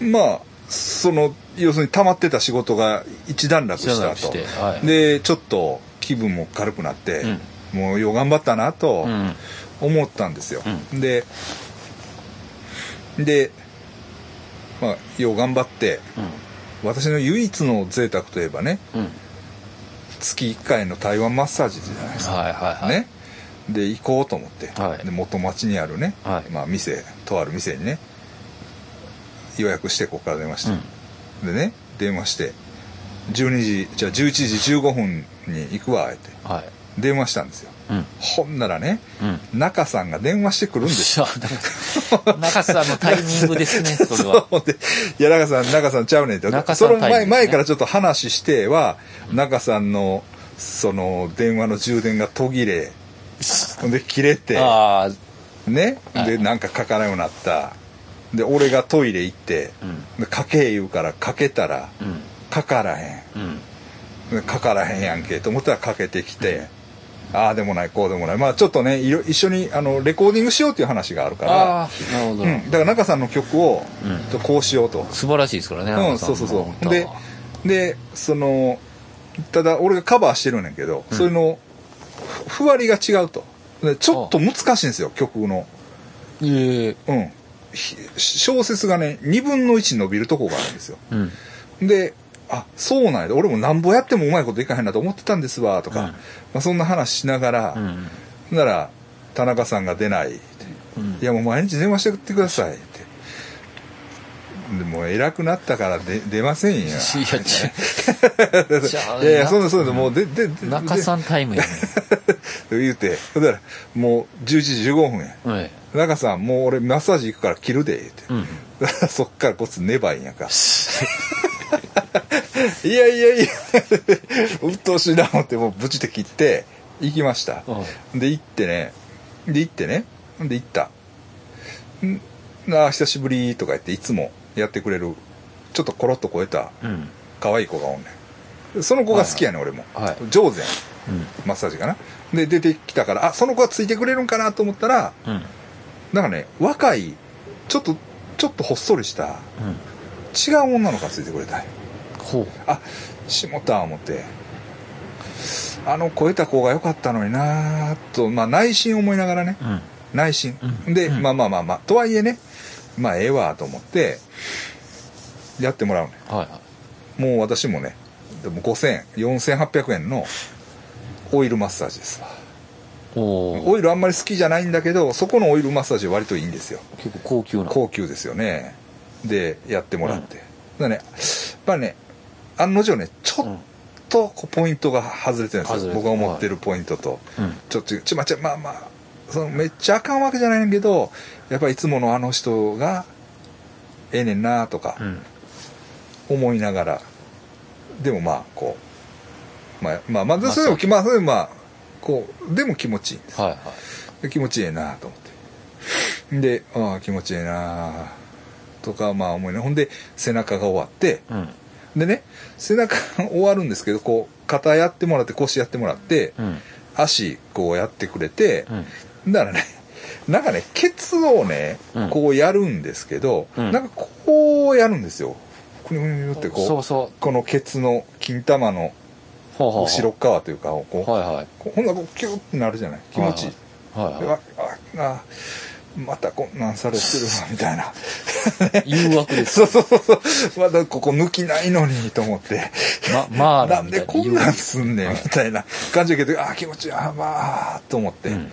まあその要するに溜まってた仕事が一段落した一段落してはい。とでちょっと気分も軽くなって、うん。もうよう頑張ったなと思ったんですよ、うででまあよう頑張って私の唯一の贅沢といえばねうん。うん月1回の台湾マッサージじゃないですか、はいはいはい。ね。で行こうと思って、はい。で元町にあるね、はい。まあ、店とある店にね予約してここから電話して、でね電話して12時じゃあ11時15分に行くわって。はい。電話したんですよ。うんほんならねうん。中さんが電話してくるんです。よ中さんのタイミングですね それは。いや中さん中さんちゃうねんって中さんその前,、前からちょっと話しては中さんのその電話の充電が途切れほんで切れてね、はい。でなんか書かないようになった。で俺がトイレ行ってう書け言うから書けたらうん。書からへん。うん。で書からへんやんけと思ったら書けてきてああでもないこうでもない。まあちょっとね一緒にあのレコーディングしようっていう話があるから。ああなるほど、うん、だから中さんの曲をうん。ちこうしようと、素晴らしいですからね、うん、そうそうそう。ででそのただ俺がカバーしてるんやけど、うん。それのふふわりが違うと。でちょっと難しいんですよ曲の。ええ。うん。ひ小説がね2分の1伸びるとこがあるんですよ。うん。であそうなんや。俺もなんぼやってもうまいこといかへんなと思ってたんですわとか、うん。まあ、そんな話しながら、うん。なら田中さんが出ないうん。いやもう毎日電話してってくださいって。でもう偉くなったからで出ませんよ いやいやいやそうだそうだもうででで中さんタイムやねで 言うてだからもう11時15分や。はい。中さんもう俺マッサージ行くから切るで言うて、うん。そっからこっち粘いんやんかいやいやいやうっとうしいな思ってもうブチって切って行きました。で行ってね。で行ってね。で行った。んああ久しぶりとか言っていつもやってくれるちょっとコロッと超えたうん。可愛い子がおんねん。その子が好きやねん俺も、はい。上手やんうん。マッサージかな。で出てきたからあその子がついてくれるんかなと思ったらうん。なんかね若いちょっとちょっとほっそりしたうん。違う女の子がついてくれたんよあしもた思って。あの超えた子が良かったのになーと、まあ、内心思いながらね。うん。内心、うん。で、うん。まあまあまあまあ。とはいえねまあええわと思ってやってもらうね。はいはもう私もねでも5000 4800円のオイルマッサージですわ。オイルあんまり好きじゃないんだけどそこのオイルマッサージ割といいんですよ。結構高級な。高級ですよね。でやってもらって、だねやっぱりね案の定ねちょっとこうポイントが外れてるんですよ。僕が思ってるポイントと、うん。ちょっとちょまちょまあまあそのめっちゃあかんわけじゃないんだけどやっぱりいつものあの人がええねんなとかうん。思いながら、でもまあこうまあまあまあそれでもまあそれまあこうでも気持ちいいんですはいはい。で気持ちいいなと思って。でああ気持ちいいなとかまあ思いなほんで背中が終わって。うん。でね背中終わるんですけどこう肩やってもらって腰やってもらってうん。足こうやってくれてうん。だからねなんかねケツをねうん。こうやるんですけど、うん。なんかこうやるんですよ。くにゅくにゅってこうそうそこのケツの金玉の後ろ側というかこう、はいはい。こうほんならこうキュッてなるじゃない？気持ちいい、はいはあああまたこんなんされてるわみたいな。い 誘惑です。そうそうそうそう。まだここ抜きないのにと思って。ままあな。んでこんなんすんねんはい。みたいな。感じだけどあ気持ちいい。あまあと思って、うん。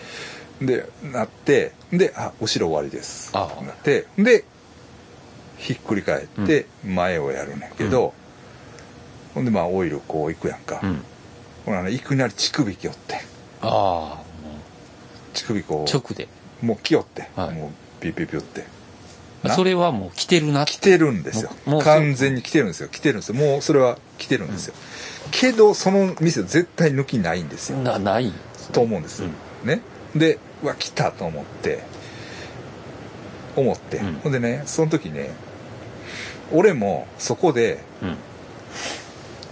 でなってであ後ろ終わりです。あなってでひっくり返って前をやるねんけど、ほんでまあオイルこういくやんか、うん。ほらねいきなり乳首きよって。ああも乳首こうう。直でもうきよって、はい。もうピュピュピュって。な？それはもう来てるな来てるんですよ。完全に来てるんですよ。来てるんですよ。もうそれは来てるんですよ、けどその店絶対抜きないんですよ、なない。と思うんです、うん。ね？でうわ来たと思って。思って、うん。ほんでねその時ね俺もそこでうん。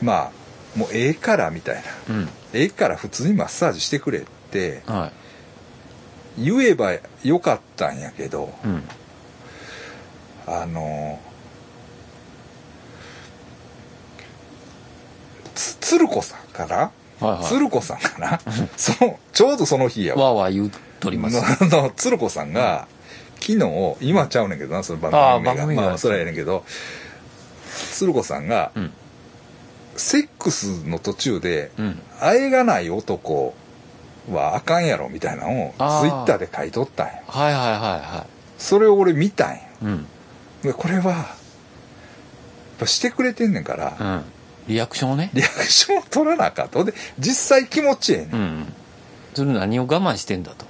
まあもうええからみたいな。うん。ええから普通にマッサージしてくれっては言えばよかったんやけどいうん。あのつ鶴子さんかな、はいはい。鶴子さんかな？そのちょうどその日やわ。わーわー言うとります。のの鶴子さんが昨日今ちゃうねんけどなその番組名が。番組名まあそれはええねんけど鶴子さんがうん。セックスの途中でうん。あえがない男はあかんやろみたいなのをツイッターで書いとったんやはいはいはそれを俺見たんやいはいうん。でこれはやっぱしてくれてんねんから、うん。リアクションをね。リアクションを取らなあかんと。ほんで実際気持ちええねん。うん。それ何を我慢してんだと。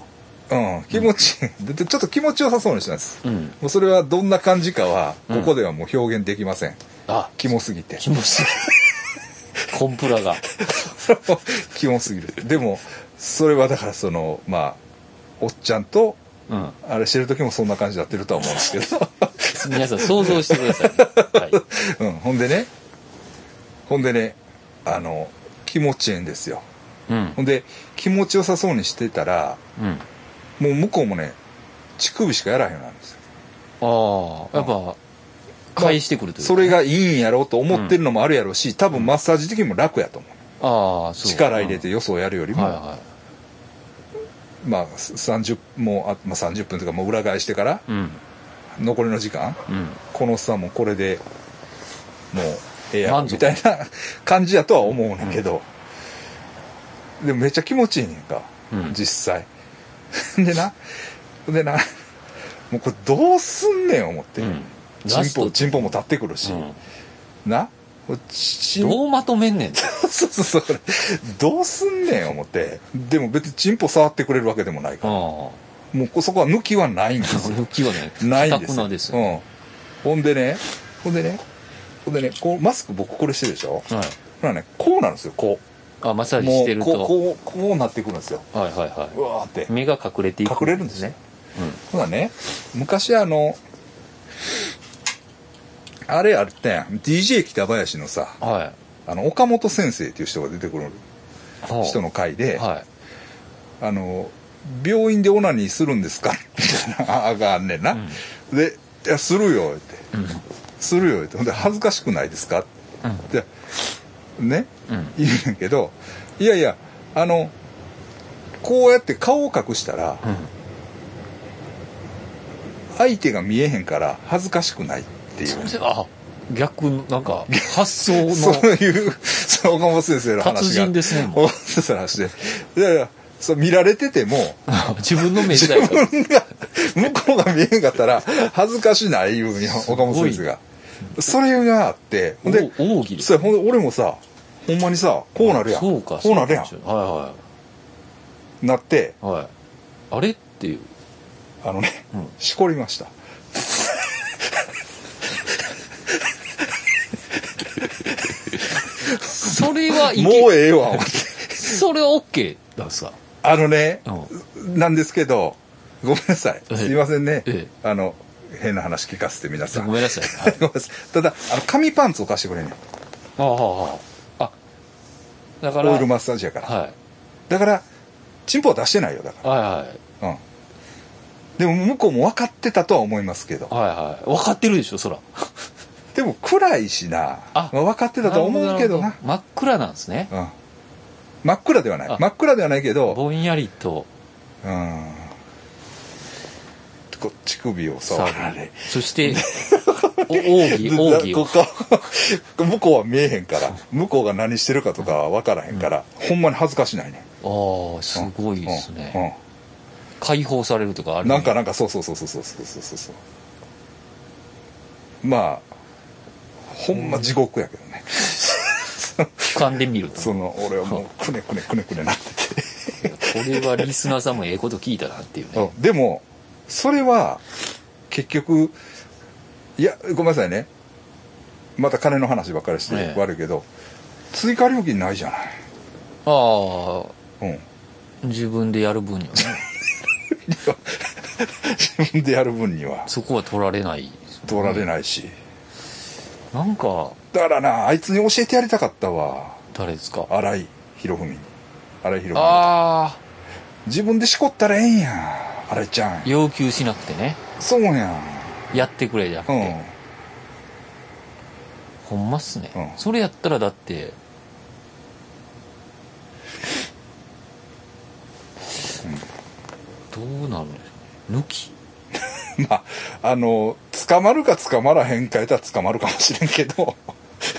うん、気持ちいい。でちょっと気持ちよさそうにしてます。うん。もうそれはどんな感じかは、うん。ここではもう表現できません。あ。キモすぎて。気持ちいいコンプラが。キモすぎる。でも、それはだからその、まあ、おっちゃんと、うん。あれしてる時もそんな感じになってるとは思うんですけど。皆さん想像してください、はい、うん、ほんでね、ほんでね、あの、気持ちええんですよ。うん。ほんで気持ちよさそうにしてたらうん。もう向こうもね乳首しかやらへんようになるんですよ。ああやっぱ返してくるというかそれがいいんやろうと思ってるのもあるやろうし多分マッサージ的にも楽やと思うああそう。力入れてよそをやるよりも、はいはまあ30もうあ、まあ、30分というかもう裏返してからいうん。残りの時間？うん。このおっさんもこれでもうええやみたいな 感じやとは思うねんけど、でもめっちゃ気持ちいいねんか、うん。実際。でなでなもうこれどうすんねん思って、うん。チンポチンポも立ってくるし、うん。などうまとめんねん。そうそうそう。どうすんねん思って。でも別にチンポ触ってくれるわけでもないから、あもうそこは抜きはないんですあよ。抜きはねないんですよ。なですよ、うん、ほんでねほんでねほんでねこうマスク僕これしてるでしょ？はい。ほらねこうなんですよこあマッサーうジしてると。こうこうこうなってくるんですよ。はいはいはうわーって。い目が隠れていく隠れるんですね。うほらね昔あのあれあったやん DJ 北林のさんはい。あの岡本先生っていう人が出てくるはあ人の回で、はい。あの病院でオナニーするんですか？みたいなあがあんねんな、うん。で「いやするよ」って。うん「するよ」って。ほんで「恥ずかしくないですか?」って。ね？うん。言うねんけどいやいやあのこうやって顔を隠したらうん。相手が見えへんから恥ずかしくない。っていう。それあ逆なんか発想のそういうその岡本先生の話が達人ですね岡本先生の話でいやいやそう見られてても自分の目自次第から分が向こうが見えへんかったら恥ずかしない言うんよ岡本先生がそれがあってほんでそほんで俺もさほんまにさこうなるやんそうかこうなるやんそうかもしれないはなっていはいはいあれっていうあのね、うんしこりましたそれはいもけうええわ。思ってそれは OK なんですか？あのね、うなんですけどごめんなさい。ええ。すいませんね、えあの変な話聞かせて皆さん。ごめんなさい。はい。ごめんなさい。ただあの紙パンツを貸してくれんねんあああああ。だからオイルマッサージやから、はい。だからチンポは出してないよだかはいはい。らうん。でも向こうも分かってたとは思いますけど。はいはい。分かってるでしょそらでも暗いしな。あまあ、分かってたとは思うけどな。真っ暗なんですね。うん、真っ暗ではない。あ。真っ暗ではないけど。ぼんやりと。うん。こう乳首を触られ。そして お奥義 奥義 向こうは見えへんから。向こうが何してるかとかは分からへんから、ほんまに恥ずかしないねああすごいですね、うん。うん。解放されるとかあるなんかなんかそうそうそうそうそうそうそうそう。まあほんま地獄やけどね、俯瞰で見ると。その俺はもうくねくねくねくねなってて。これはリスナーさんもええこと聞いたなっていうね。うん。でもそれは結局いやごめんなさいね。また金の話ばっかりしてええ。悪いけど、追加料金ないじゃない。ああ。うん。自分でやる分にはね。自分でやる分には。そこは取られないです取られないし、なんかだからなあいつに教えてやりたかったわ。誰ですか？荒井博文。に荒井博文。ああ自分でしこったらええんやん荒井ちゃん。要求しなくてね。そうやん。やってくれじゃなくて、うん。ほんまっすね、うん。それやったらだってどうなるんでしょう抜き？まああの捕まるか捕まらへんかやったら捕まるかもしれんけど。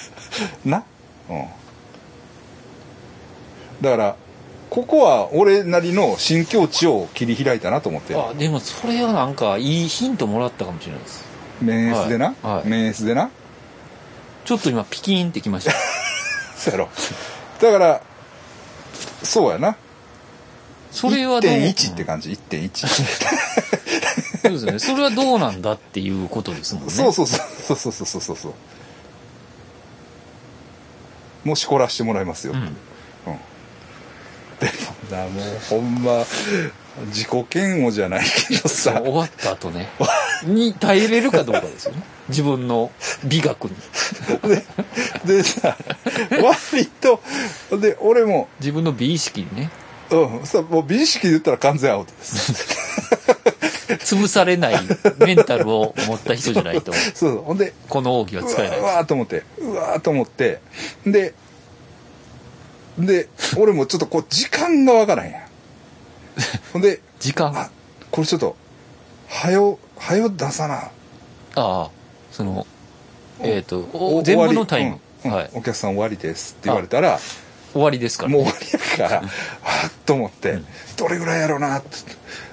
な。うん。だからここは俺なりの新境地を切り開いたなと思って。るあでもそれはなんかいいヒントもらったかもしれないです。メンエスでな、はい。はい。メンエスでな？ちょっと今ピキーンってきました。そうやろ。だからそうやなそれはどう？1.1って感じ。1.1そうですね。それはどうなんだっていうことですもんね。そうそうそうそうそうそうそう。そうもうしこらしてもらいますよ、うん。でもなもうほんま自己嫌悪じゃないけどさ。終わった後ね。に耐えれるかどうかですよね。自分の美学に。ででさ割とで俺も自分の美意識にねうん。さもう美意識で言ったら完全アウトです。潰されないメンタルを持った人じゃないと。そうそう。ほんでこの奥義は使えない。うわーと思ってうわーと思って。でで俺もちょっとこう時間がわからへんやん。ほんで時間？あこれちょっとはよはよ出さな。ああそのえっ、とおお全部のタイム、うんうん。はい。お客さん終わりですって言われたら終わりですから、もう終わりやから。わーっと思って、うんどれぐらいやろうなって。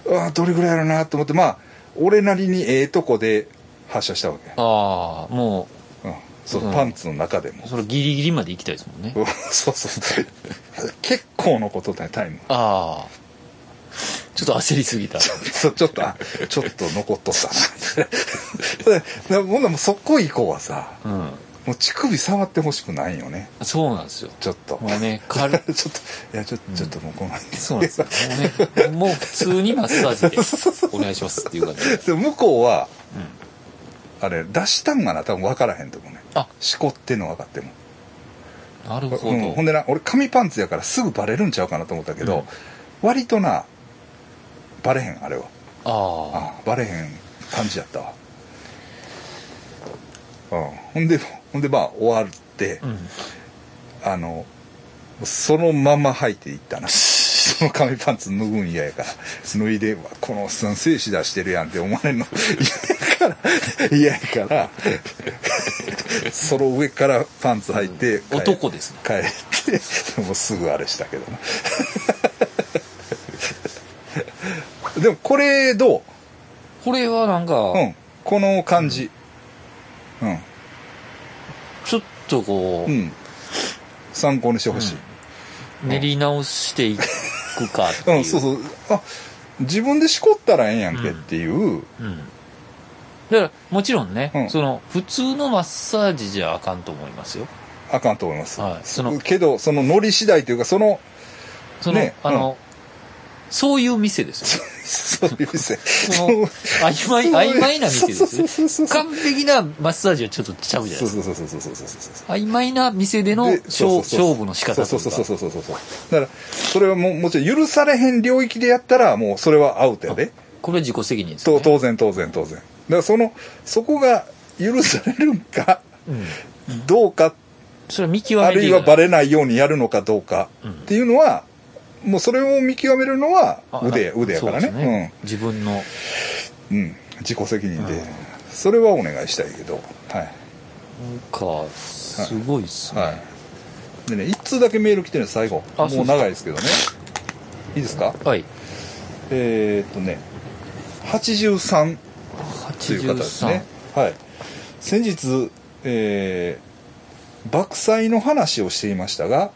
うわーどれぐらいやろうなと思って。まあ俺なりにええとこで発射したわけ、ああもう。ん、そう、うんパンツの中でも。うそれギリギリまで行きたいですもんね。うんそうそう。結構のことだよタイム。ああちょっと焦りすぎた。ちょっとあちょっと残っとったな。でもうもうそこ以降はさ。うんもう乳首触ってほしくないよね。そうなんですよ。ちょっと。もうね 軽ちょっといやちょちょっともうこのそうなんですよ。もうねもう普通にマッサージでお願いしますっていう感じで、向こうはうん、あれ出したんがな？多分分からへんと思うね。あ。しこってんの分かっても。なるほど、うん、ほんでな俺紙パンツやからすぐバレるんちゃうかなと思ったけど、割となバレへんあれは。ああバレへん感じやったわ。うんほんでほんでまあ終わって、あうん。あのそのまま履いていったな。その紙パンツ脱ぐん嫌やから。脱いでこのおっさん精子出してるやんって思われるの。嫌やから。嫌やから。その上からパンツ履いて帰男ですね。帰ってもうすぐあれしたけどな。でもこれどこれはなんか、ううん。この感じ。うん。ちょっとこう、うん。参考にしてほしい、練り直していくかっていう、うん、そうそう。あ、自分でしこったらええんやんけっていう、うん。だからもちろんね、うん。その普通のマッサージじゃあかんと思いますよ。あかんと思います。はい。そのけど、そのノリ次第というか、その、その、ねあの、そういう店ですよ そういう店。その曖昧曖昧な店です？よそうそうそうそう完璧なマッサージはちょっとちゃうじゃないですかそうそうそうそうそうそう。曖昧な店でので勝負の仕方とそうそうそうそうそうそう。だから、それはもう、もちろん許されへん領域でやったら、もうそれはアウトやで。これは自己責任ですね、当然当然当然。だからその、そこが許されるんか、うん、どうかそれは見極めあてるいはバレないようにやるのかどうかうんっていうのは、もうそれを見極めるのはあ腕腕やからそうですね。自分の。うん、うん、自己責任で、うんそれはお願いしたいけど。はい。なんかすごいっすね、はい。でね一通だけメール来てるんです最後もう長いですけどね。いいですか？はい。えー、っとね83という方ですね。はい。先日えー、爆災の話をしていましたが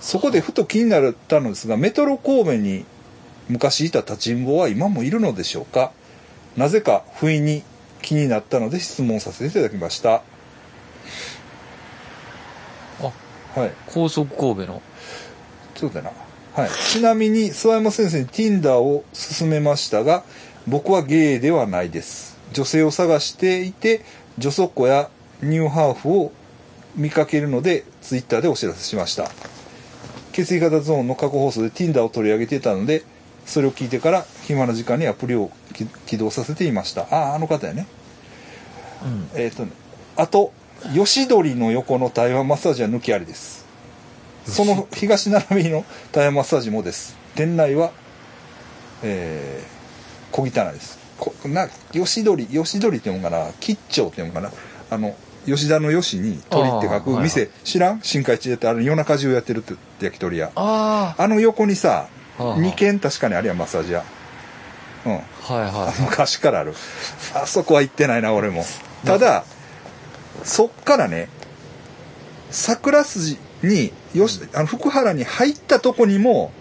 そこでふと気になったのですがメトロ神戸に昔いた立ちんぼは今もいるのでしょうか？なぜか不意に気になったので質問させていただきましたあはい高速神戸のそうだな。はい。ちなみに、諏訪山先生に Tinder を勧めましたが、僕はゲイではないです。女性を探していて、女祖子やニューハーフを見かけるので、Twitter でお知らせしました。血液型ゾーンの過去放送で Tinder を取り上げていたので、それを聞いてから暇な時間にアプリをき起動させていました。ああ、あの方やね。うんえっ、とね、あと、吉鳥の横の台湾マッサージは抜きありです。その東並びの台湾マッサージもです。店内は、えー、小汚いです。こな、吉鳥、吉鳥っていうのかな、吉兆っていうのかな、あの、吉田の吉に鳥って書くあーはいはい。店、知らん？新海地でってあれ夜中中やってるって焼き鳥屋。ああの横にさ、あはあ。2軒確かにあるやん、マッサージ屋。うん。あはいはい。昔からある。あそこは行ってないな俺も。ただそっからね桜筋によしあの福原に入ったとこにも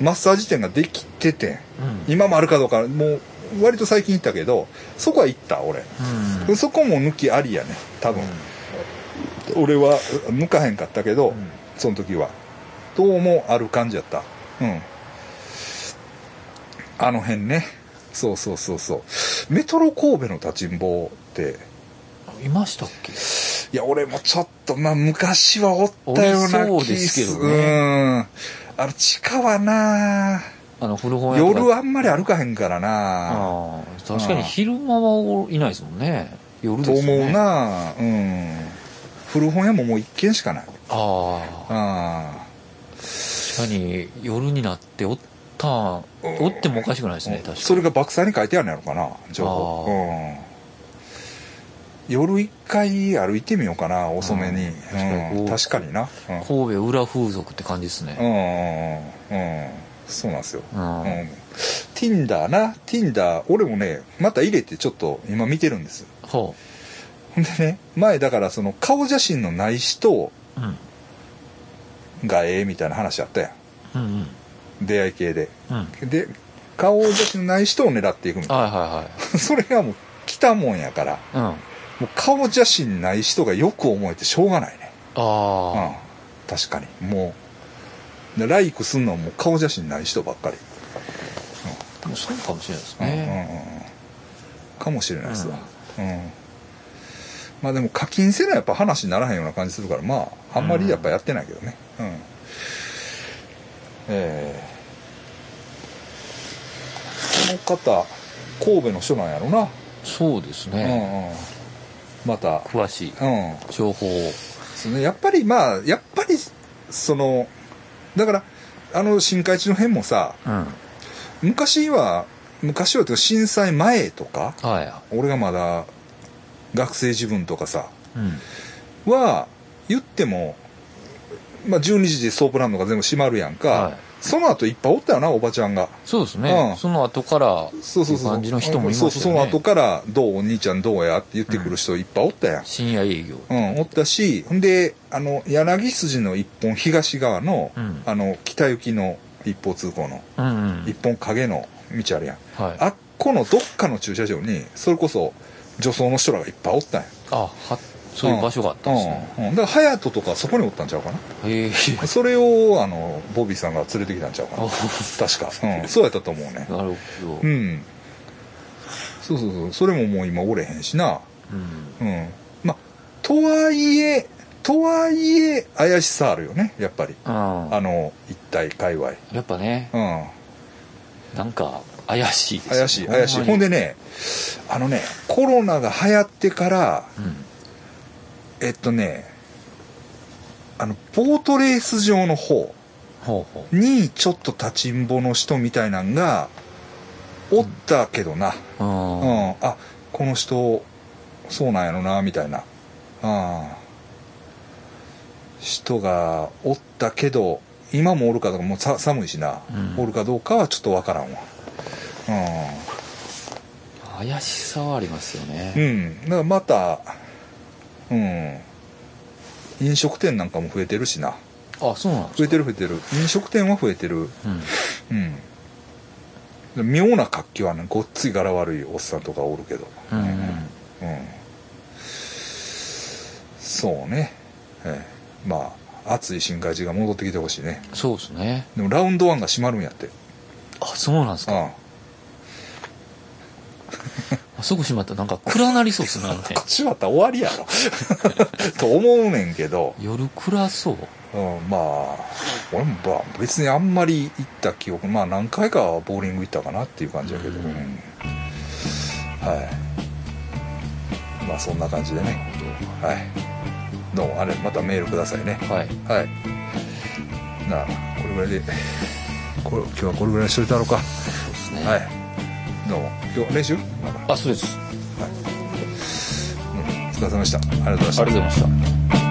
マッサージ店ができててうん。うん。今もあるかどうかもう割と最近行ったけどそこは行った俺、うん。そこも抜きありやね。多分、俺は抜かへんかったけど、うん。その時は。どうもある感じやった。うん。あの辺ね。そうそうそうそう。メトロ神戸の立ちんぼって。いましたっけ？いや俺もちょっとまあ昔はおったような気ですけどね。うん。あの地下はなあの古本屋夜はあんまり歩かへんからな。ああ確かに昼間はいないですもんね。夜ですよね。と思うな。うん。古本屋ももう一軒しかない。ああ。あ確かに夜になっておったんおってもおかしくないですね確かに。それが爆災に書いてあるんやろかな情報。あうん。夜一回歩いてみようかな遅めに、うん。うん。確かにな、うん。神戸裏風俗って感じですね。うんうんうんうんそうなんですよ、うんうん、Tinder な Tinder 俺もねまた入れてちょっと今見てるんです。ほほんでね前だからその顔写真のない人ううん。がええみたいな話あったやうんん。出会い系で。うん。うんで顔写真のない人を狙っていくみたいはいはな それがもう来たもんやから。うん。もう顔写真ない人がよく思えてしょうがないね。うん。あ確かに。もうでライクすんのはもう顔写真ない人ばっかり。あでもそうかもしれないですうんうんねうん。かもしれないですわ。うん、まあでも課金せなやっぱ話にならへんような感じするからまああんまりやっぱやってないけどね。うん、ええこの方神戸の人なんやろな、そうですうんねうん。また。詳しいうん。情報を。そうねやっぱりまあやっぱりそのだからあの新海地の辺もさうん。昔は昔はというか震災前とかは俺がまだ学生自分とかさいうん。は言っても、まあ、12時でソープランドが全部閉まるやんか、はいその後いっぱいおったよなおばちゃんが。そうですね。うん。その後からそうそうそう。い感じの人もいましたよね。そうそうその後から「どうお兄ちゃんどうや?」って言ってくる人いっぱいおったやん、深夜営業。うん、おったしほんであの柳筋の一本東側の,、うん。あの北行きの一方通行のうんうん。一本影の道あるやん、はい。あっこのどっかの駐車場にそれこそ女装の人らがいっぱいおったんや。あはそういう場所があったんですね。うんうんだから隼人とかそこにおったんちゃうかな。へえ。それをあのボビーさんが連れてきたんちゃうかな。あ確か、うん、そうやったと思うね。なるほど。うん。そうそうそう。それももう今おれへんしな。うん。うん。まあとはいえとはいえ怪しさあるよね。やっぱり。うんあの一体界隈。やっぱね。うん。なんか怪しいですよね。怪しい怪しい。ほんででねあのねコロナが流行ってからうんえっとねあのボートレース場の方。にちょっと立ちんぼの人みたいなんがおったけどな、ううん。んあこの人そうなんやろなみたいな、うん、人がおったけど今もおるかどうかもうさ寒いしな、うん。おるかどうかはちょっとわからんわ。怪しさはありますようん、ね。うん、だからまたうん。飲食店なんかも増えてるしな。あそうなんです増えてる増えてる。飲食店は増えてる。うん。うん。妙な活気はねごっつい柄悪いおっさんとかおるけど。うんうん。うん。そうね、ええ。まあ暑い新海地が戻ってきてほしいね。そうですね。でもラウンドワンが閉まるんやって。あそうなんですか？そこ閉まった。らなんか暗なりそうですねあの辺閉まったら終わりやろ。と思うねんけど、夜暗そう。うん、まあ俺もまあ別にあんまり行った記憶まあ何回かはボーリング行ったかなっていう感じやけど、うん。うん。はい。まあそんな感じでね。はい。どうもあれまたメールくださいね。はい。はい。なあこれぐらいでこれ今日はこれぐらいにしといたのか。そうですね。はいどうも。今日練習？あそうです。うん。お疲れ様でした。ありがとうございました。ありがとうございました